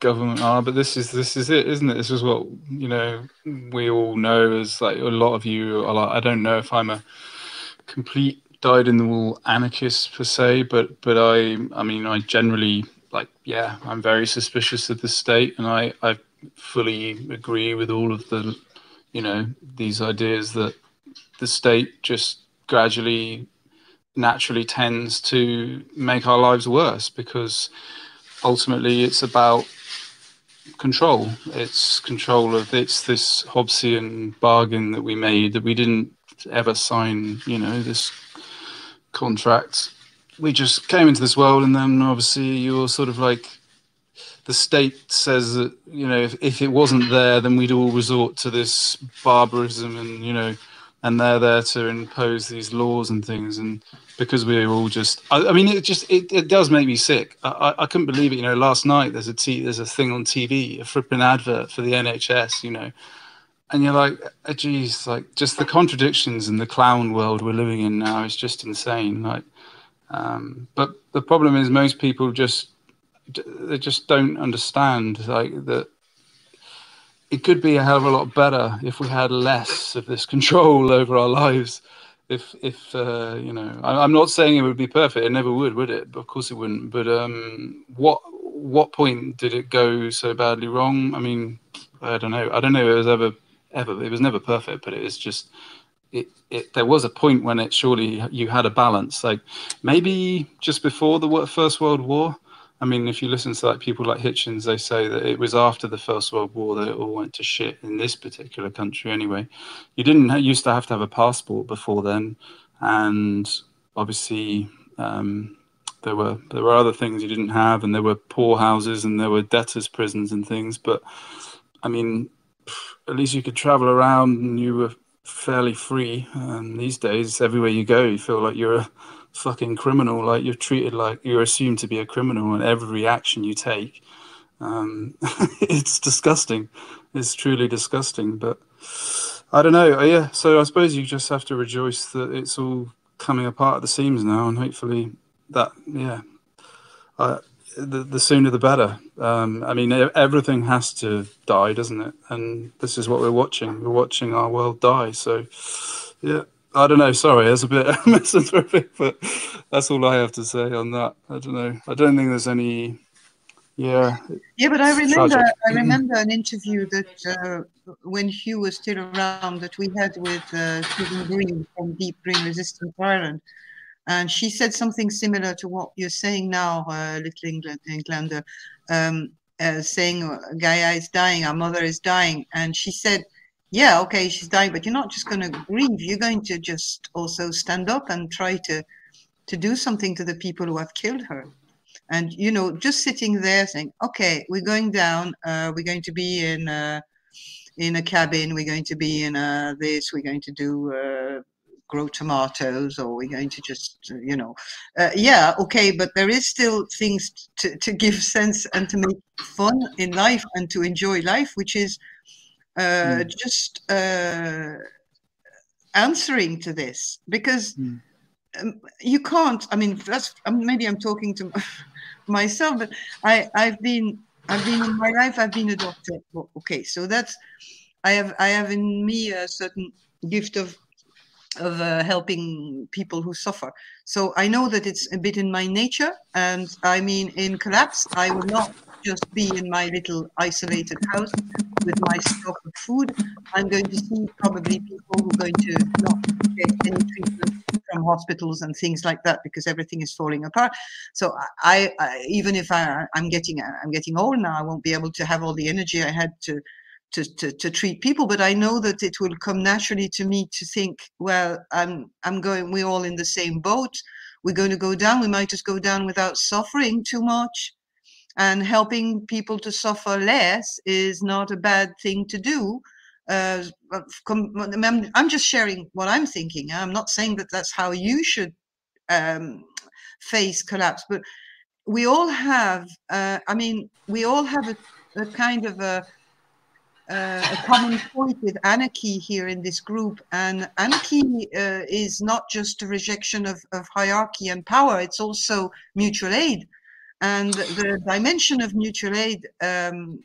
government are. But this is this is it, isn't it? This is what you know. We all know as like a lot of you are like. I don't know if I'm a complete dyed in the wool anarchist per se, but but I I mean I generally like yeah I'm very suspicious of the state, and I I fully agree with all of the you know these ideas that the state just gradually naturally tends to make our lives worse because ultimately it's about control. It's control of it's this Hobbesian bargain that we made that we didn't ever sign. You know this contract. We just came into this world, and then obviously you're sort of like the state says that you know if, if it wasn't there, then we'd all resort to this barbarism, and you know, and they're there to impose these laws and things, and because we are all just. I, I mean, it just it, it does make me sick. I, I, I, couldn't believe it. You know, last night there's a t, there's a thing on TV, a flipping advert for the NHS. You know, and you're like, oh, geez, like just the contradictions in the clown world we're living in now is just insane. Like, um, but the problem is most people just they just don't understand like that. It could be a hell of a lot better if we had less of this control over our lives if if uh, you know, I, am not saying it would be perfect. It never would, would it? Of course it wouldn't. But um, what what point did it go so badly wrong? I mean, I don't know. I don't know. It was ever ever. It was never perfect, but it was just. It, it, there was a point when it surely you had a balance like maybe just before the first world war I mean, if you listen to like people like Hitchens, they say that it was after the First World War that it all went to shit in this particular country. Anyway, you didn't used to have to have a passport before then, and obviously um, there were there were other things you didn't have, and there were poor houses, and there were debtors' prisons and things. But I mean, at least you could travel around, and you were fairly free. And these days, everywhere you go, you feel like you're a fucking criminal. Like you're treated like you're assumed to be a criminal, and every action you take, um, it's disgusting. It's truly disgusting. But I don't know. Uh, yeah, so I suppose you just have to rejoice that it's all coming apart at the seams now, and hopefully that yeah. Uh, the, the sooner the better. Um, I mean, everything has to die, doesn't it? And this is what we're watching. We're watching our world die. So, yeah, I don't know. Sorry, it's a bit misanthropic, but that's all I have to say on that. I don't know. I don't think there's any. Yeah. Yeah, but I remember. Tragic. I remember an interview that uh, when Hugh was still around that we had with uh, Susan Green from Deep Green Resistance Ireland, and she said something similar to what you're saying now, uh, Little England, Englander, um, uh, saying Gaia is dying, our mother is dying, and she said yeah, okay, she's dying, but you're not just going to grieve. You're going to just also stand up and try to to do something to the people who have killed her. And you know, just sitting there saying, okay, we're going down. Uh, we're going to be in a, in a cabin. We're going to be in a this. We're going to do. Uh, grow tomatoes or we're going to just you know uh, yeah okay but there is still things to, to give sense and to make fun in life and to enjoy life which is mm. just uh, answering to this because mm. um, you can't. I mean, that's maybe I'm talking to myself, but I I've been I've been in my life I've been a doctor. Okay, so that's I have I have in me a certain gift of of uh, helping people who suffer. So I know that it's a bit in my nature, and I mean, in collapse, I will not just be in my little isolated house with my stock of food. I'm going to see probably people who are going to not get any treatment from hospitals and things like that because everything is falling apart. So I, I even if I, I'm getting I'm getting old now, I won't be able to have all the energy I had to to, to, to, treat people but i know that it will come naturally to me to think well i'm i'm going we're all in the same boat we're going to go down we might just go down without suffering too much and helping people to suffer less is not a bad thing to do. Uh, I'm just sharing what I'm thinking. I'm not saying that that's how you should um, face collapse, but we all have. Uh, I mean, we all have a, a kind of a, uh, a common point with anarchy here in this group. And anarchy uh, is not just a rejection of, of hierarchy and power; it's also mutual aid. And the dimension of mutual aid um,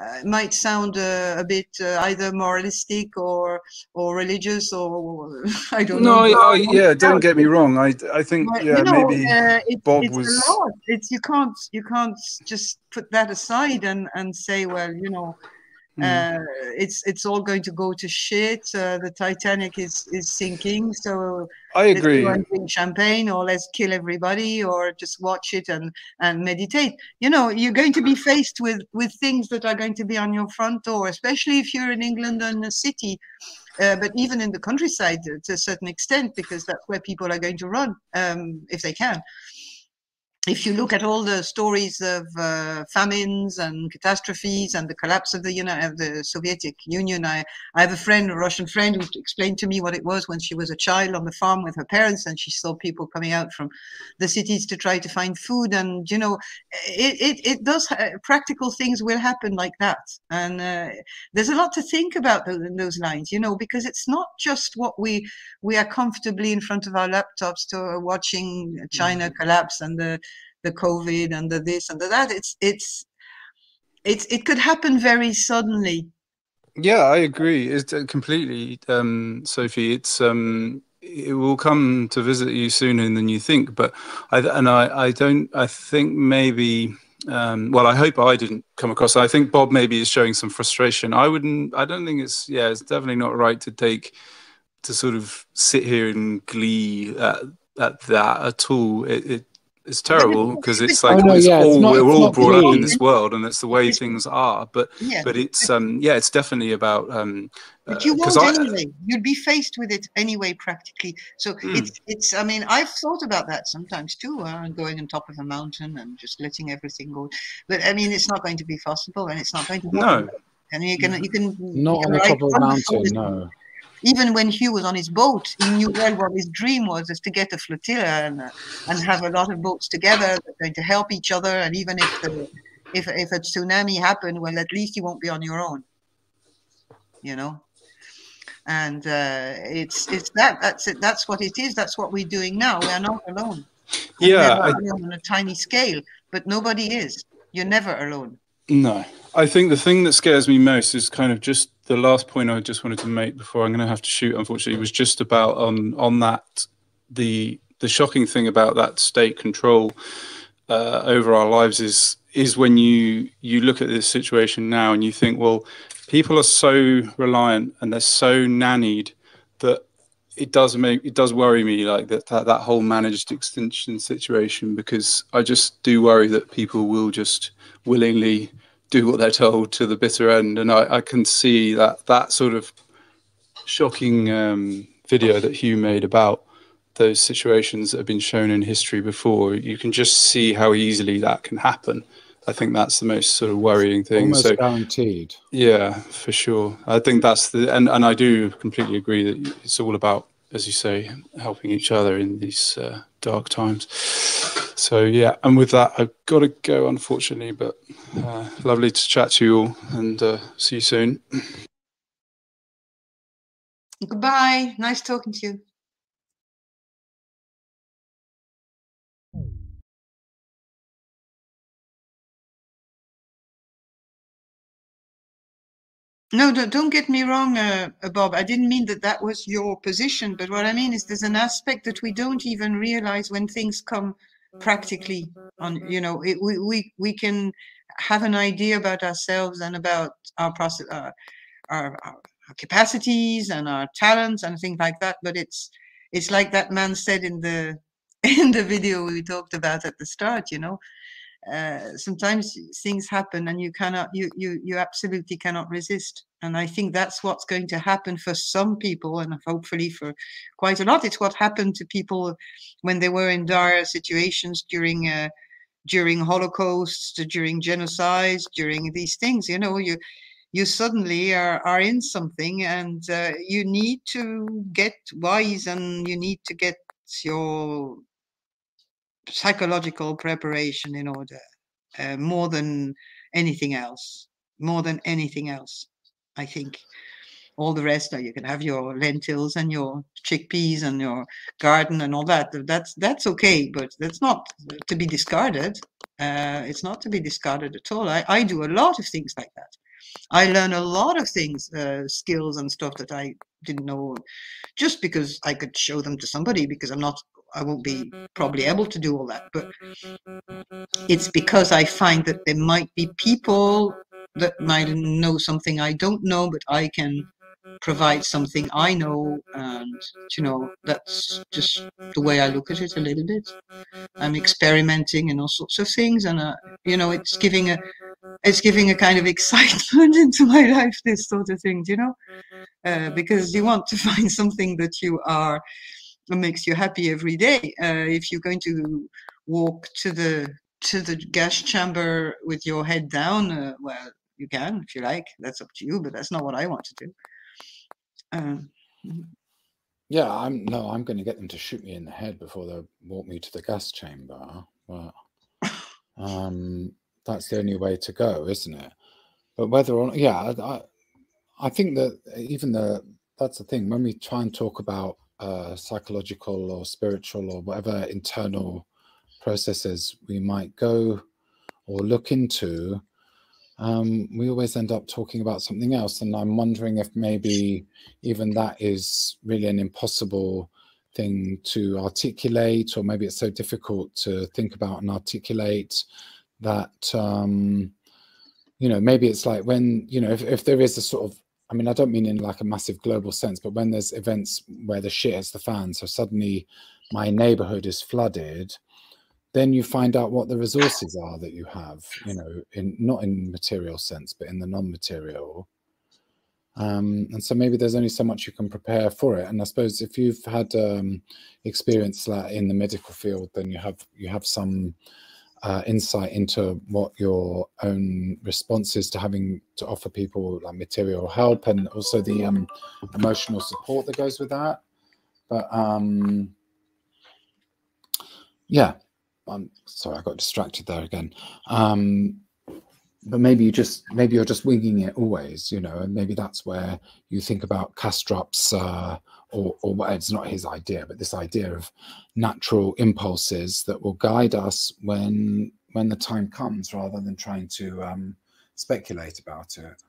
uh, might sound uh, a bit uh, either moralistic or or religious or I don't no, know. No, I, yeah, don't get me wrong. I I think but, yeah, you know, maybe uh, it, Bob it's was. A lot. It's you can't you can't just put that aside and and say well you know Mm. Uh, it's it's all going to go to shit. Uh, the Titanic is is sinking, so I agree. Drink champagne, or let's kill everybody, or just watch it and and meditate. You know, you're going to be faced with with things that are going to be on your front door, especially if you're in England and a city. Uh, but even in the countryside to a certain extent, because that's where people are going to run um, if they can if you look at all the stories of uh, famines and catastrophes and the collapse of the, you know, of the Soviet Union, I, I have a friend, a Russian friend, who explained to me what it was when she was a child on the farm with her parents, and she saw people coming out from the cities to try to find food. And you know, it it, it does uh, practical things will happen like that, and uh, there's a lot to think about in those lines, you know, because it's not just what we we are comfortably in front of our laptops to watching China mm-hmm. collapse and the the COVID and the this and the that. It's it's it's it could happen very suddenly. Yeah, I agree. It's uh, completely, um, Sophie. It's um, it will come to visit you sooner than you think. But I and I, I don't. I think maybe. Um, well, I hope I didn't come across. I think Bob maybe is showing some frustration. I wouldn't. I don't think it's. Yeah, it's definitely not right to take to sort of sit here in glee at, at that at all. It, it it's terrible because it's like Oh, no, it's yeah, it's not- we're all not brought up in this world, and that's the way things are. But Yeah. but it's um yeah, it's definitely about um But you won't I anyway. You'd be faced with it anyway, practically. So Hmm. it's it's. I mean, I've thought about that sometimes too. Uh, going on top of a mountain and just letting everything go. But I mean, it's not going to be possible, and it's not going to. no. And you can you can Not you on can the top of a mountain, no. Even when Hugh was on his boat, he knew well what his dream was, is to get a flotilla and and have a lot of boats together that are going to help each other. And even if the if if a tsunami happened, well, at least you won't be on your own. You know. And uh, it's it's that that's it. That's what it is. That's what we're doing now. We are not alone. Yeah I, on a tiny scale, but nobody is. You're never alone. no I think the thing that scares me most is kind of just the last point I just wanted to make before I'm going to have to shoot. Unfortunately, was just about on on that the the shocking thing about that state control uh, over our lives is is when you you look at this situation now and you think, well, people are so reliant and they're so nannied that it does make it does worry me like that that, that whole managed extinction situation because I just do worry that people will just willingly do what they're told to the bitter end and I, I can see that that sort of shocking um, video that Hugh made about those situations that have been shown in history before you can just see how easily that can happen I think that's the most sort of worrying thing Almost so guaranteed. yeah, for sure. I think that's the and and I do completely agree that it's all about, as you say, helping each other in these uh, dark times. So yeah, and with that, I've got to go, unfortunately. But uh, lovely to chat to you all, and uh, see you soon. Goodbye. Nice talking to you. No, don't, get me wrong, uh, uh, Bob. I didn't mean that that was your position, but what I mean is there's an aspect that we don't even realize when things come practically on, you know, it, we, we, we can have an idea about ourselves and about our process, uh, our, our, our capacities and our talents and things like that. But it's, it's like that man said in the, in the video we talked about at the start, you know, uh, sometimes things happen and you cannot you you you absolutely cannot resist. And i think that's what's going to happen for some people and hopefully for quite a lot. It's what happened to people when they were in dire situations during uh, during holocausts during genocides during these things. You know you you suddenly are, are in something and uh, you need to get wise and you need to get your psychological preparation in order uh, more than anything else more than anything else i think. All the rest uh, you can have your lentils and your chickpeas and your garden and all that. That's that's okay but that's not to be discarded uh, it's not to be discarded at all. I, I do a lot of things like that. I learn a lot of things uh, skills and stuff that i didn't know just because i could show them to somebody because i'm not I won't be probably able to do all that, but it's because I find that there might be people that might know something I don't know, but I can provide something I know, and you know that's just the way I look at it a little bit. I'm experimenting and all sorts of things, and uh, you know it's giving a it's giving a kind of excitement into my life. This sort of thing, you know, uh, because you want to find something that you are makes you happy every day. Uh, if you're going to walk to the to the gas chamber with your head down, uh, well, you can if you like. That's up to you, but that's not what I want to do. Um, Yeah, I'm no, I'm going to get them to shoot me in the head before they walk me to the gas chamber. But um, that's the only way to go, isn't it? But whether or not, yeah, I, I- I think that even the that's the thing when we try and talk about uh, psychological or spiritual or whatever internal processes we might go or look into, um, we always end up talking about something else. And I'm wondering if maybe even that is really an impossible thing to articulate, or maybe it's so difficult to think about and articulate that um, you know maybe it's like when you know if, if there is a sort of I mean, I don't mean in like a massive global sense, but when there's events where the shit hits the fan, so suddenly my neighborhood is flooded, then you find out what the resources are that you have, you know, in not in material sense, but in the non-material. Um, and so maybe there's only so much you can prepare for it. And I suppose if you've had um, experience in the medical field, then you have you have some uh, insight into what your own response is to having to offer people like material help and also the um, emotional support that goes with that. But um, yeah, I'm sorry, I got distracted there again. Um, but maybe you just maybe you're just winging it always, you know, and maybe that's where you think about Kastrup's uh, or or it's not his idea, but this idea of natural impulses that will guide us when when the time comes, rather than trying to um, speculate about it.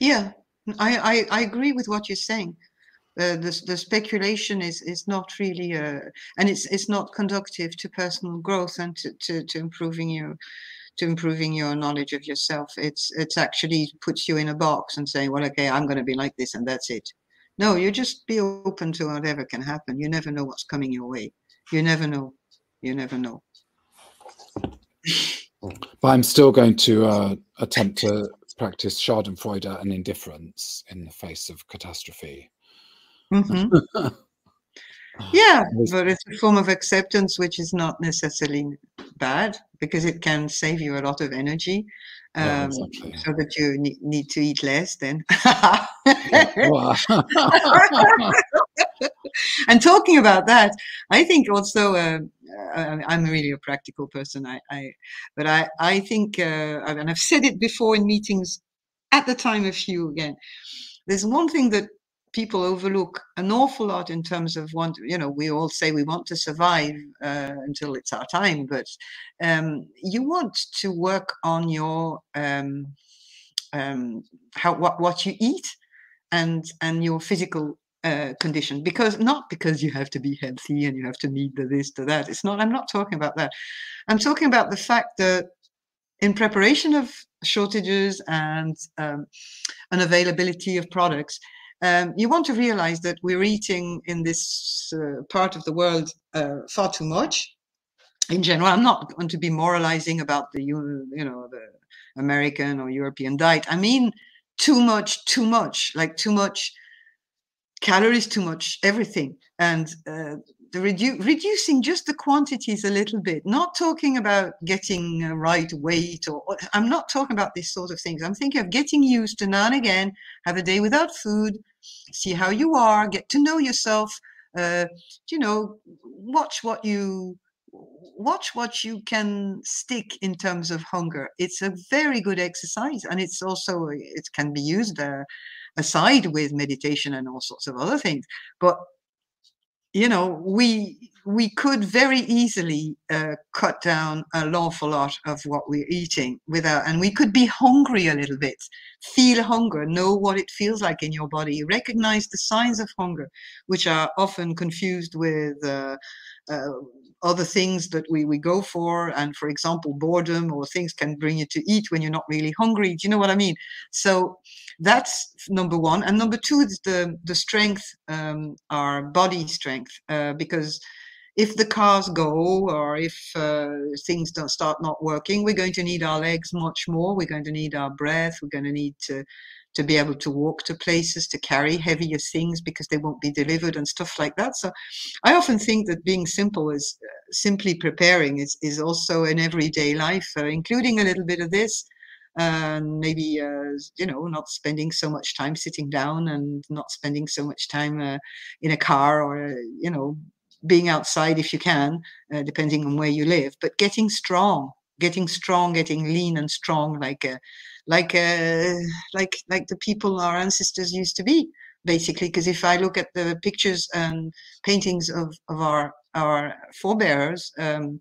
Yeah, I, I, I agree with what you're saying. Uh, the, the speculation is, is not really, uh, and it's it's not conductive to personal growth and to, to, to improving your to improving your knowledge of yourself. It's it's actually puts you in a box and saying, well, okay, I'm going to be like this and that's it. No, you just be open to whatever can happen. You never know what's coming your way. You never know. You never know. But I'm still going to uh, attempt to practice Schadenfreude and indifference in the face of catastrophe. Mhm. Yeah, but it's a form of acceptance which is not necessarily bad because it can save you a lot of energy. Yeah, Um, exactly. so that you ne- need to eat less then. And talking about that, I think also uh, I'm really a practical person. I, I but I I think uh, and I've said it before in meetings at the time of you again. There's one thing that people overlook an awful lot in terms of want. You know, we all say we want to survive uh, until it's our time, but um, you want to work on your um, um, how what what you eat and and your physical uh, condition because not because you have to be healthy and you have to meet the this to that it's not i'm not talking about that i'm talking about the fact that in preparation of shortages and um, unavailability of products um, you want to realize that we're eating in this uh, part of the world uh, far too much. In general i'm not going to be moralizing about the you know the american or european diet. I mean too much too much like too much calories too much everything. And uh, redu- reducing just the quantities a little bit not talking about getting a right weight or or- i'm not talking about these sort of things. I'm thinking of getting used to now and again have a day without food see how you are get to know yourself uh, you know watch what you watch what you can stick in terms of hunger. It's a very good exercise and it's also it can be used uh, aside with meditation and all sorts of other things. But you know we we could very easily uh, cut down an awful lot of what we're eating without and we could be hungry a little bit feel hunger know what it feels like in your body recognize the signs of hunger which are often confused with uh, uh, other things that we, we go for and for example boredom or things can bring you to eat when you're not really hungry. Do you know what i mean? So that's number one. And number two is the the strength um, our body strength uh, because if the cars go or if uh, things don't start not working we're going to need our legs much more. We're going to need our breath. We're going to need to to be able to walk to places to carry heavier things because they won't be delivered and stuff like that. So i often think that being simple is uh, simply preparing is, is also in everyday life uh, including a little bit of this and maybe uh, you know not spending so much time sitting down and not spending so much time uh, in a car or uh, you know being outside if you can uh, depending on where you live but getting strong getting strong getting lean and strong like uh, like uh, like like the people our ancestors used to be basically. Because if i look at the pictures and paintings of of our our forebears um,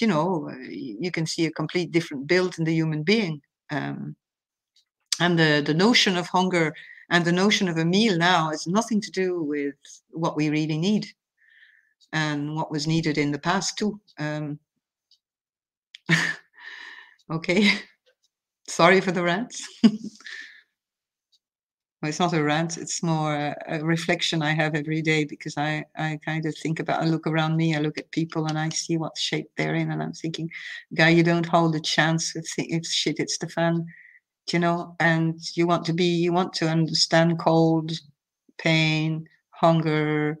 you know uh, you can see a complete different build in the human being. Um, and the the notion of hunger and the notion of a meal now has nothing to do with what we really need and what was needed in the past too. Um, okay, sorry for the rant. well, it's not a rant; it's more a, reflection I have every day because I I kind of think about. I look around me, I look at people, and I see what shape they're in, and I'm thinking, guy, you don't hold a chance if if shit hits the fan, you know. And you want to be, you want to understand cold, pain, hunger,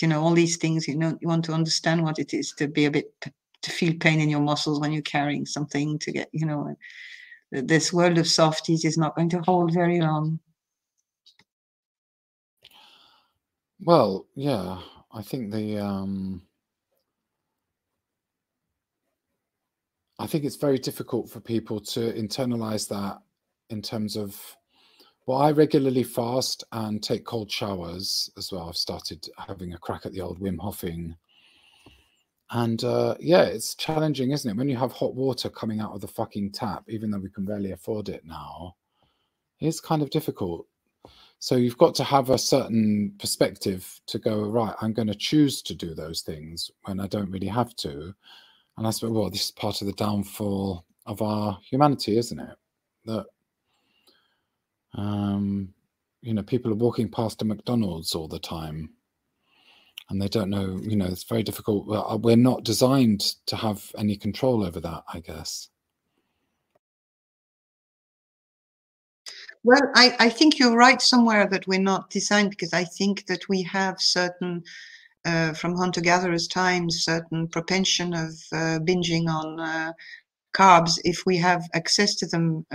you know, all these things. You know, you want to understand what it is to be a bit to feel pain in your muscles when you're carrying something to get, you know. This world of softies is not going to hold very long. Well, yeah, I think the um I think it's very difficult for people to internalize that in terms of well, I regularly fast and take cold showers as well. I've started having a crack at the old Wim Hofing. And uh, yeah, it's challenging, isn't it? When you have hot water coming out of the fucking tap, even though we can barely afford it now, it's kind of difficult. So you've got to have a certain perspective to go, right, I'm going to choose to do those things when I don't really have to. And I suppose, well, this is part of the downfall of our humanity, isn't it? That, um, you know, people are walking past a McDonald's all the time and they don't know, you know, it's very difficult. We're not designed to have any control over that, I guess. Well, I, I think you're right somewhere that we're not designed because I think that we have certain, uh, from hunter gatherers' times, certain propension of uh, binging on uh, carbs if we have access to them.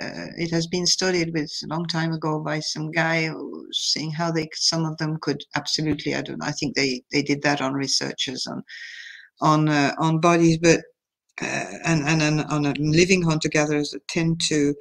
Uh, uh, it has been studied with a long time ago by some guy seeing how they some of them could absolutely I don't know I think they they did that on researchers on on uh, on bodies but and and, and on living hunter gatherers that tend to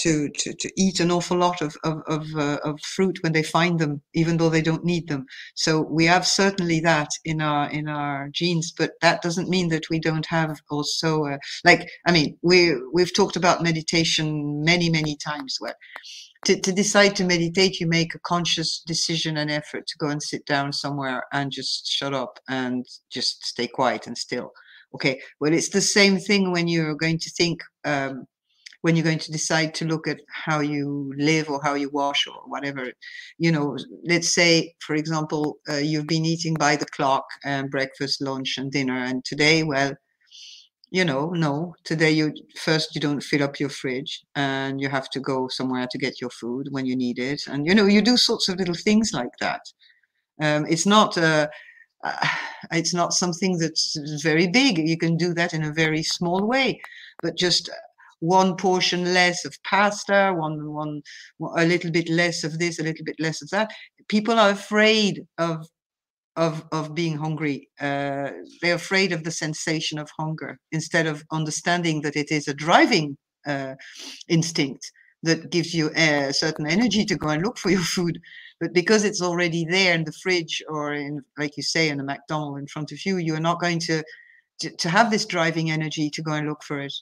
to, to, to eat an awful lot of, of, of, uh, of, fruit when they find them, even though they don't need them. So we have certainly that in our, in our genes, but that doesn't mean that we don't have also, uh, like, I mean, we, we've talked about meditation many, many times where to, to decide to meditate, you make a conscious decision and effort to go and sit down somewhere and just shut up and just stay quiet and still. Okay. Well, it's the same thing when you're going to think, um, when you're going to decide to look at how you live or how you wash or whatever you know let's say for example uh, you've been eating by the clock and breakfast lunch and dinner and today well you know no today you first you don't fill up your fridge and you have to go somewhere to get your food when you need it. And you know you do sorts of little things like that. Um, it's not uh, uh, it's not something that's very big. You can do that in a very small way but just one portion less of pasta, one one a little bit less of this, a little bit less of that. People are afraid of of of being hungry. Uh, they're afraid of the sensation of hunger instead of understanding that it is a driving uh, instinct that gives you a certain energy to go and look for your food. But because it's already there in the fridge or in, like you say, in a McDonald's in front of you, you are not going to, to to have this driving energy to go and look for it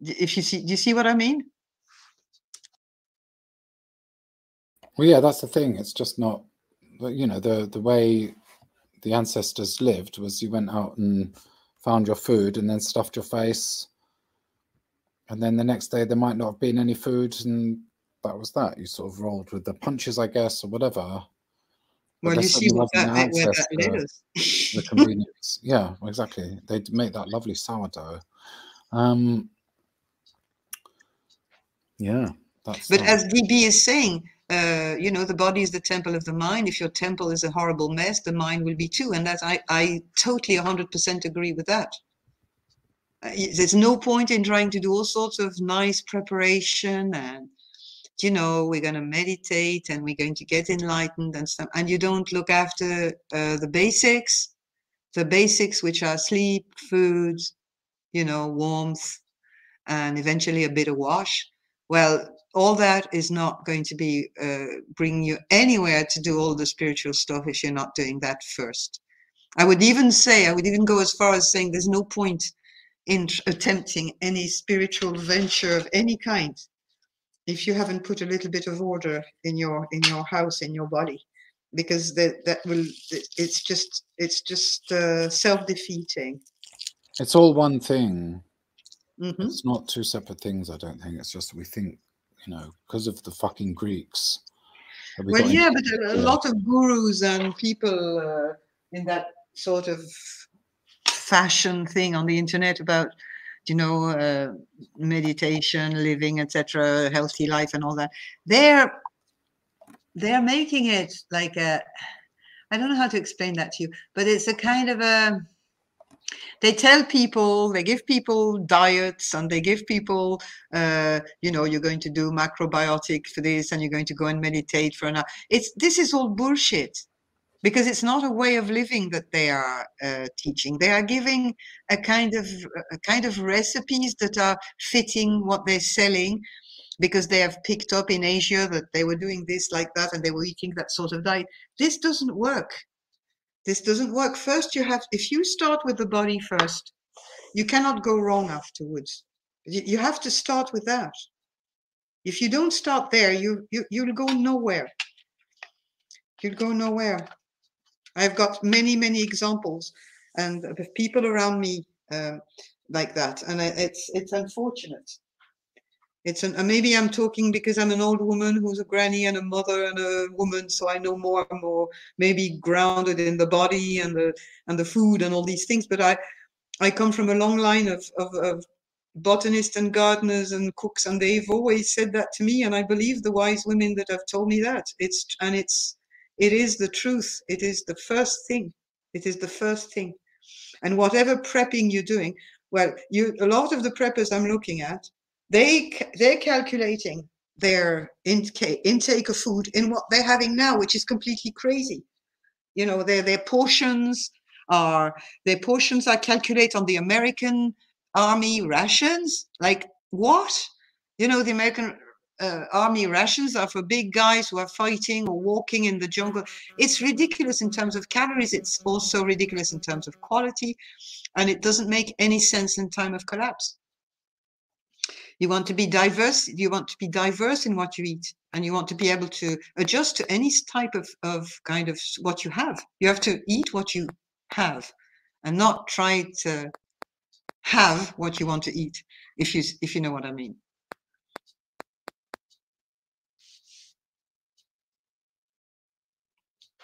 if you see do you see what i mean? Well yeah that's the thing it's just not you know the the way the ancestors lived was you went out and found your food and then stuffed your face and then the next day there might not have been any food and that was that you sort of rolled with the punches i guess or whatever. Well you see what that, where that led us. the convenience. Yeah exactly they'd make that lovely sourdough. Um yeah. That's but as DB is saying, uh, you know, the body is the temple of the mind. If your temple is a horrible mess, the mind will be too. And that I, I totally 100% agree with that. Uh, there's no point in trying to do all sorts of nice preparation and, you know, we're going to meditate and we're going to get enlightened and stuff. And you don't look after uh, the basics, the basics, which are sleep, food, you know, warmth, and eventually a bit of wash well all that is not going to be uh, bring you anywhere to do all the spiritual stuff if you're not doing that first i would even say i would even go as far as saying there's no point in attempting any spiritual venture of any kind if you haven't put a little bit of order in your in your house in your body because that that will it's just it's just uh, self-defeating It's all one thing. Hmm It's not two separate things. I don't think. It's just we think, you know, because of the fucking Greeks. we well yeah into- but a, a yeah. lot of gurus and people uh, in that sort of fashion thing on the internet about you know uh, meditation living etc healthy life and all that they're they're making it like a i don't know how to explain that to you but it's a kind of a they tell people they give people diets and they give people uh, you know you're going to do macrobiotic for this and you're going to go and meditate for an hour it's this is all bullshit. Because it's not a way of living that they are uh, teaching. They are giving a kind of a kind of recipes that are fitting what they're selling because they have picked up in asia that they were doing this like that and they were eating that sort of diet. This doesn't work this doesn't work. First you have if you start with the body first you cannot go wrong afterwards. You, have to start with that. If you don't start there you, you you'll go nowhere. You'll go nowhere. I've got many many examples and of people around me um, like that and it's it's unfortunate it's an, uh, maybe i'm talking because i'm an old woman who's a granny and a mother and a woman so i know more and more maybe grounded in the body and the and the food and all these things but i i come from a long line of of, of botanists and gardeners and cooks and they've always said that to me and i believe the wise women that have told me that. It's and it's it is the truth. It is the first thing. It is the first thing. And whatever prepping you're doing well you a lot of the preppers i'm looking at they they're calculating their intake intake of food in what they're having now which is completely crazy. You know their their portions are their portions are calculated on the american army rations? Like what? You know the american uh, army rations are for big guys who are fighting or walking in the jungle. It's ridiculous in terms of calories. It's also ridiculous in terms of quality. And it doesn't make any sense in time of collapse you want to be diverse you want to be diverse in what you eat and you want to be able to adjust to any type of, of kind of what you have. You have to eat what you have and not try to have what you want to eat if you if you know what i mean.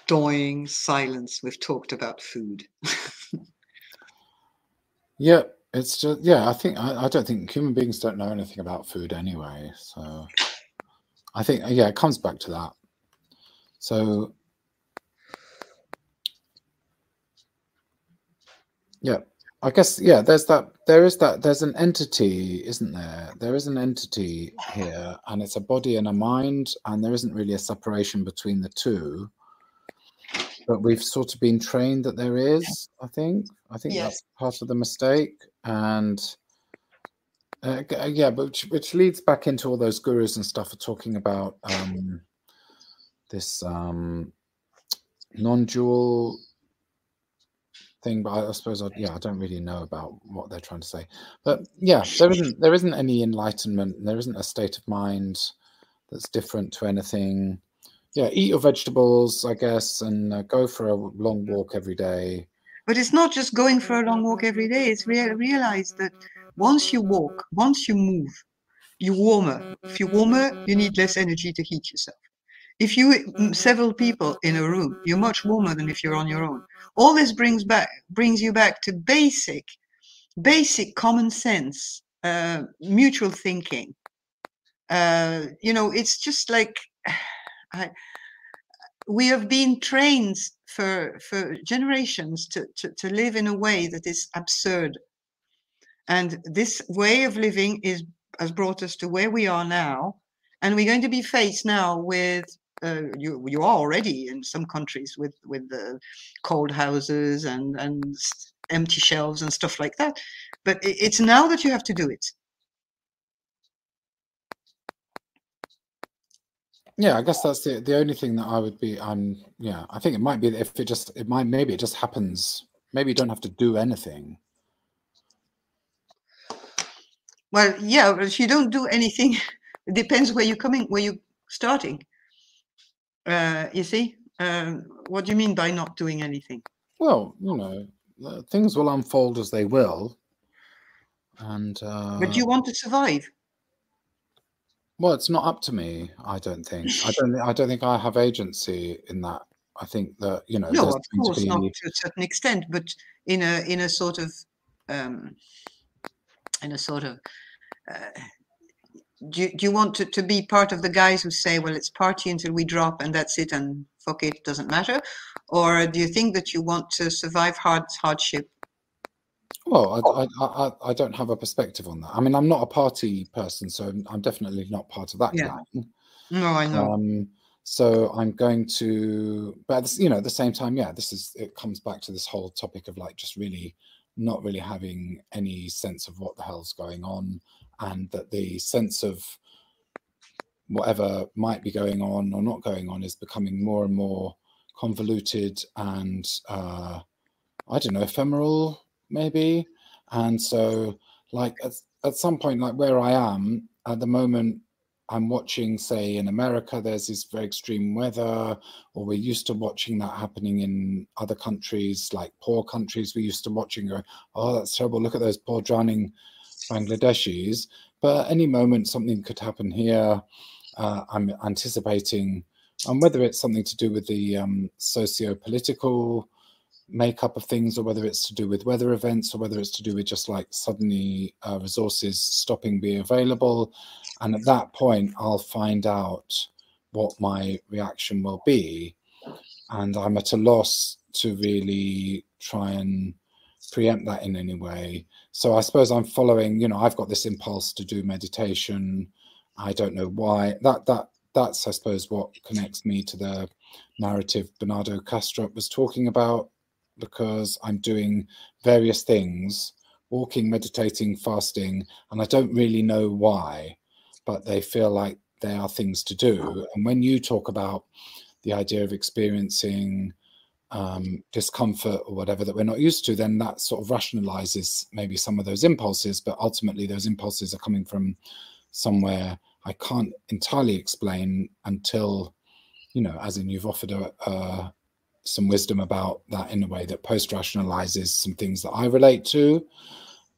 Doing silence. We've talked about food. Yeah, it's just yeah. I think I, I don't think human beings don't know anything about food anyway. So I think uh, yeah, it comes back to that. So yeah, I guess yeah. There's that. There is that. There's an entity, isn't there? There is an entity here, and it's a body and a mind, and there isn't really a separation between the two. But we've sort of been trained that there is. I think. I think Yes. that's part of the mistake, and uh, uh, yeah, but which, which leads back into all those gurus and stuff are talking about um, this um, non-dual thing. But I, I suppose, I, yeah, I don't really know about what they're trying to say. But yeah, there isn't there isn't any enlightenment. There isn't a state of mind that's different to anything. Yeah, eat your vegetables, I guess, and uh, go for a long walk every day. But it's not just going for a long walk every day. It's real, realize that once you walk, once you move, you're warmer. If you're warmer, you need less energy to heat yourself. If you mm, several people in a room, you're much warmer than if you're on your own. All this brings back brings you back to basic, basic common sense, uh, mutual thinking. Uh, you know, it's just like I, we have been trained for for generations to, to, to live in a way that is absurd. And this way of living is has brought us to where we are now. And we're going to be faced now with uh, you you are already in some countries with with the cold houses and and empty shelves and stuff like that. But it's now that you have to do it Yeah, I guess that's the the only thing that I would be. I'm yeah. I think it might be that if it just it might maybe it just happens. Maybe you don't have to do anything. well yeah but if you don't do anything it depends where you're coming where you're starting uh, you see Um, what do you mean by not doing anything? Well, you know, things will unfold as they will, and uh, But you want to survive. Well, it's not up to me. I don't think. I don't. I don't think I have agency in that. I think that you know. No, of going to course not to a certain extent, but in a in a sort of um, in a sort of. Uh, do, you- do you want to, to be part of the guys who say, well, it's party until we drop and that's it and fuck it, doesn't matter? Or do you think that you want to survive hard hardship? Well, I, I, I, I don't have a perspective on that. I mean, I'm not a party person, so I'm- definitely not part of that Yeah. clan. No, I know. Um, so I'm going to, but you know, at the same time, yeah, this is it comes back to this whole topic of like just really not really having any sense of what the hell's going on, and that the sense of whatever might be going on or not going on is becoming more and more convoluted and uh, I don't know, ephemeral maybe. And so, like at, at some point, like where I am at the moment, I'm watching, say, in America, there's this very extreme weather, or we're used to watching that happening in other countries, like poor countries. We're used to watching, going, oh, that's terrible. Look at those poor drowning Bangladeshis. But any moment, something could happen here. Uh, I'm anticipating, and whether it's something to do with the um, socio political makeup of things, or whether it's to do with weather events, or whether it's to do with just like suddenly uh, resources stopping being available. And at that point, I'll find out what my reaction will be. And I'm at a loss to really try and preempt that in any way. So I suppose I'm following, you know, I've got this impulse to do meditation. I don't know why. That that that's I suppose what connects me to the narrative Bernardo Kastrup was talking about because I'm doing various things, walking, meditating, fasting, and I don't really know why, but they feel like they are things to do. And when you talk about the idea of experiencing um, discomfort or whatever that we're not used to, then that sort of rationalizes maybe some of those impulses. But ultimately, those impulses are coming from somewhere I can't entirely explain until, you know, as in you've offered a, a some wisdom about that in a way that post rationalizes some things that I relate to.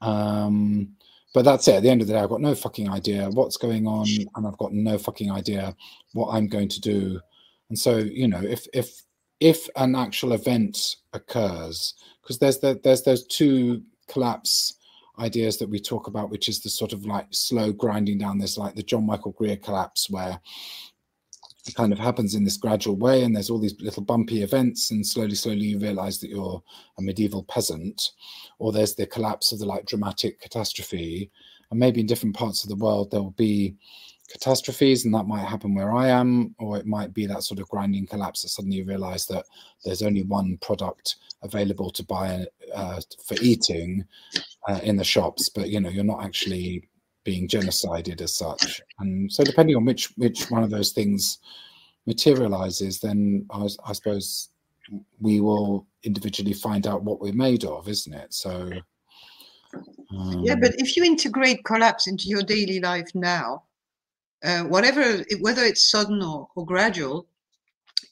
Um, but that's it. At the end of the day, I've got no fucking idea what's going on, and I've got no fucking idea what I'm going to do. And so, you know, if if if an actual event occurs, because there's the, there's those two collapse ideas that we talk about, which is the sort of like slow grinding down this, like the John Michael Greer collapse, where kind of happens in this gradual way, and there's all these little bumpy events, and slowly, slowly you realize that you're a medieval peasant, or there's the collapse of the like dramatic catastrophe, and maybe in different parts of the world there will be catastrophes, and that might happen where I am, or it might be that sort of grinding collapse that suddenly you realize that there's only one product available to buy uh, for eating uh, in the shops, but you know you're not actually being genocided as such. And so, depending on which which one of those things materializes, then I, I suppose we will individually find out what we're made of, isn't it? So. Um, Yeah, but if you integrate collapse into your daily life now, uh, whatever, whether it's sudden or, or gradual,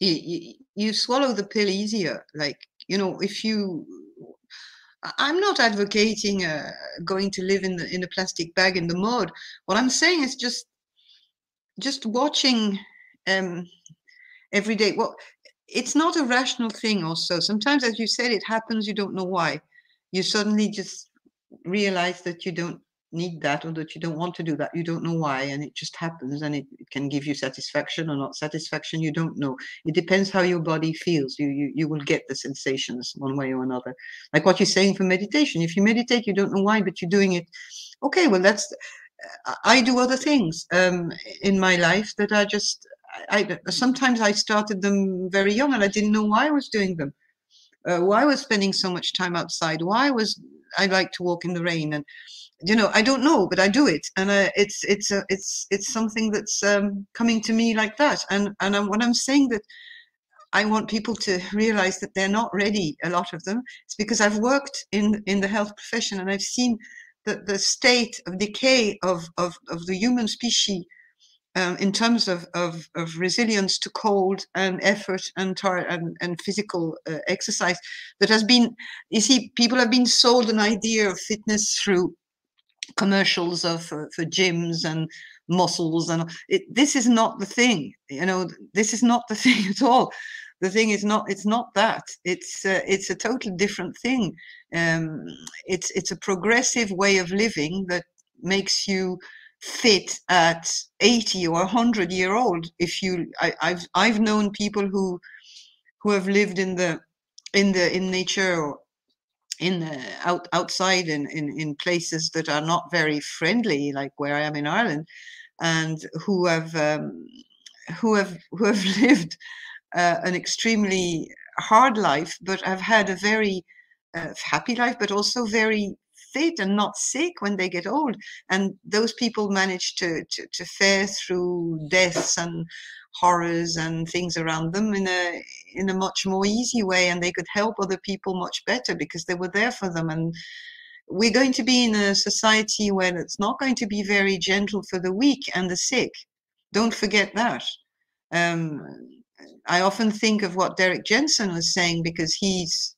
you, you swallow the pill easier. Like, you know, if you, I'm not advocating uh, going to live in the in a plastic bag in the mud. What I'm saying is just, just watching um, every day. Well, it's not a rational thing. Also, sometimes, as you said, it happens. You don't know why. You suddenly just realize that you don't need that or that you don't want to do that you don't know why and it just happens and it, it can give you satisfaction or not satisfaction you don't know. It depends how your body feels. You, you you will get the sensations one way or another. Like what you're saying for meditation if you meditate you don't know why but you're doing it. Okay well that's I- i do other things um in my life that i just I, I sometimes i started them very young and i didn't know why i was doing them. Uh, why I was spending so much time outside, why was I like to walk in the rain, and you know I don't know, but I do it, and uh, it's it's a, it's it's something that's um, coming to me like that, and and I'm, what I'm saying that I want people to realize that they're not ready. A lot of them, it's because I've worked in in the health profession and I've seen the the state of decay of of of the human species um, in terms of, of, of resilience to cold and effort and tar- and, and physical uh, exercise that has been you see people have been sold an idea of fitness through commercials of for, for gyms and muscles and it, this is not the thing you know this is not the thing at all. The thing is not it's not that. It's uh, it's a totally different thing. Um, it's it's a progressive way of living that makes you fit at 80 or 100 year old if you I, i've i've known people who who have lived in the in the in nature in the out outside in, in in places that are not very friendly like where i am in ireland and who have um, who have who have lived uh, an extremely hard life but have had a very uh, happy life but also very fit and not sick when they get old. And those people manage to, to, to fare through deaths and horrors and things around them in a in a much more easy way and they could help other people much better because they were there for them. And we're going to be in a society where it's not going to be very gentle for the weak and the sick. Don't forget that. Um, i often think of what Derrick Jensen was saying because he's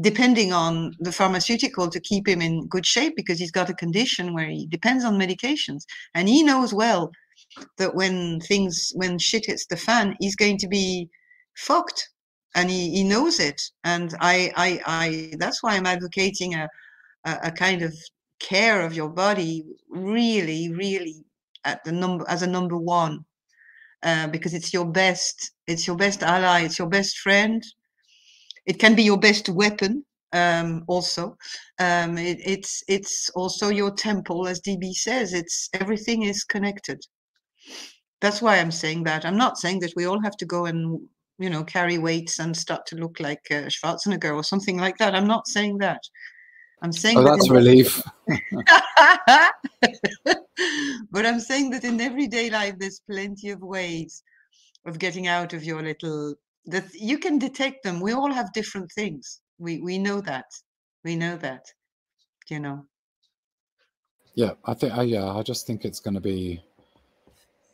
depending on the pharmaceutical to keep him in good shape because he's got a condition where he depends on medications. And he knows well that when things when shit hits the fan he's going to be fucked and he, he knows it. And I, I i that's why i'm advocating a, a, a kind of care of your body really really at the number as a number one uh, because it's your best it's your best ally it's your best friend. It can be your best weapon um, also. Um, it, it's it's also your temple as db says. It's everything is connected that's why i'm saying that i'm not saying that we all have to go and you know carry weights and start to look like uh, schwarzenegger or something like that i'm not saying that i'm saying Oh, that that's in- relief. but I'm saying that in everyday life, there's plenty of ways of getting out of your little. That you can detect them. We all have different things. We we know that. We know that. You know. Yeah, I think. Uh, yeah, I just think it's going to be.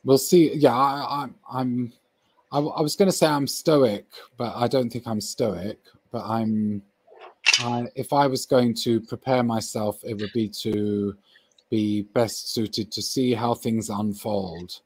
We'll see. Yeah, I, I'm. I'm. I, w- I was going to say I'm stoic, but I don't think I'm stoic. But I'm. I, if I was going to prepare myself, it would be to be best suited to see how things unfold.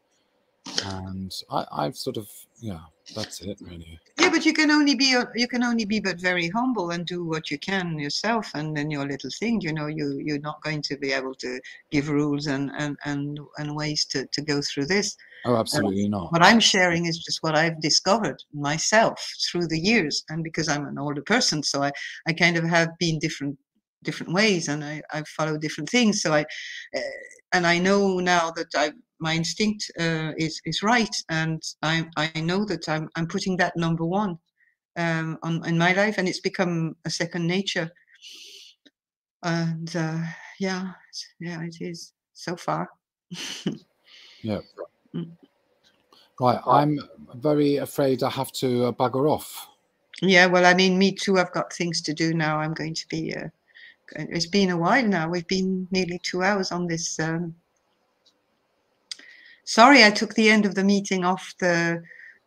And I, I've sort of, yeah, that's it really. Yeah, but you can only be you can only be but very humble and do what you can yourself, and then your little thing. You know, you you're not going to be able to give rules and and and, and ways to to go through this. Oh, absolutely not. What I'm sharing is just what I've discovered myself through the years, and because I'm an older person, so I I kind of have been different different ways, and I I follow different things. So I uh, and I know now that I my instinct uh, is is right, and I I know that I'm I'm putting that number one um, on in my life, and it's become a second nature. And uh, yeah, yeah, it is so far. Yeah. Mm. Right, I'm very afraid I have to uh, bugger off. Yeah, well, I mean, me too. I've got things to do now. I'm going to be. Uh, it's been a while now. We've been nearly two hours on this. Um... Sorry, I took the end of the meeting off the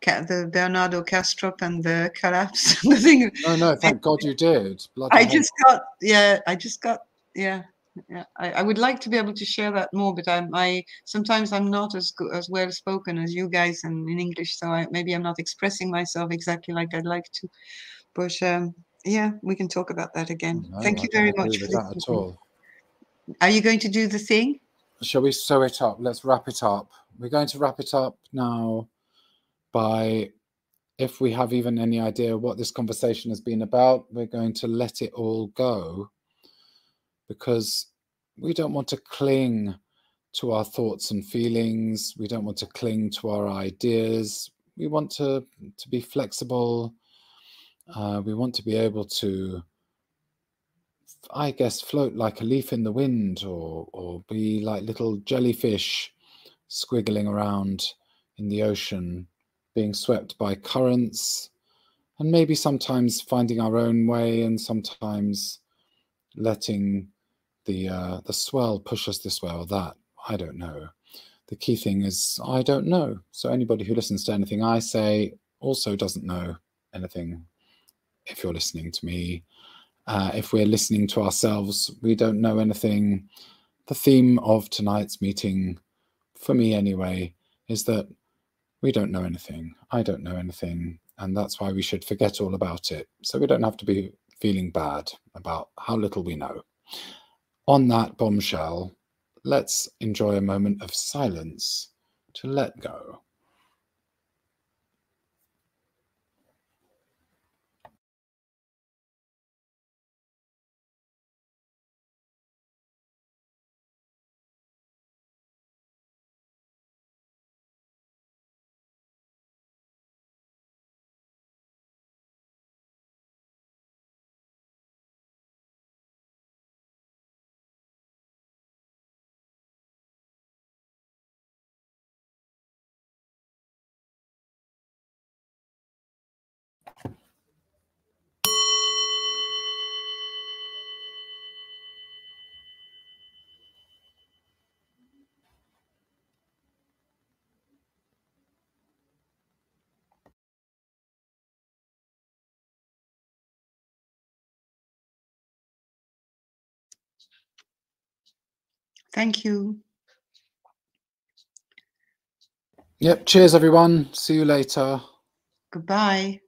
the Bernardo Kastrup and the collapse. the thing. No, no, thank God you did. Bloody I hell. just got. Yeah, I just got. Yeah. Yeah, I, I would like to be able to share that more, but I'm I sometimes I'm not as go- as well spoken as you guys and in English, so I maybe I'm not expressing myself exactly like I'd like to. But um, yeah, we can talk about that again. No, Thank you very much for that at all. Are you going to do the thing? Shall we sew it up? Let's wrap it up. We're going to wrap it up now by, if we have even any idea what this conversation has been about, we're going to let it all go because we don't want to cling to our thoughts and feelings. We don't want to cling to our ideas. We want to, to be flexible. Uh, we want to be able to I guess, float like a leaf in the wind or, or be like little jellyfish squiggling around in the ocean, being swept by currents, and maybe sometimes finding our own way and sometimes letting the uh, the swell push us this way or that. I don't know. the key thing is I don't know. So anybody who listens to anything I say also doesn't know anything. If you're listening to me, uh, if we're listening to ourselves, we don't know anything. The theme of tonight's meeting, for me anyway, is that we don't know anything. I don't know anything. And that's why we should forget all about it. So we don't have to be feeling bad about how little we know. On that bombshell, let's enjoy a moment of silence to let go. Thank you. Yep. Cheers, everyone. See you later. Goodbye.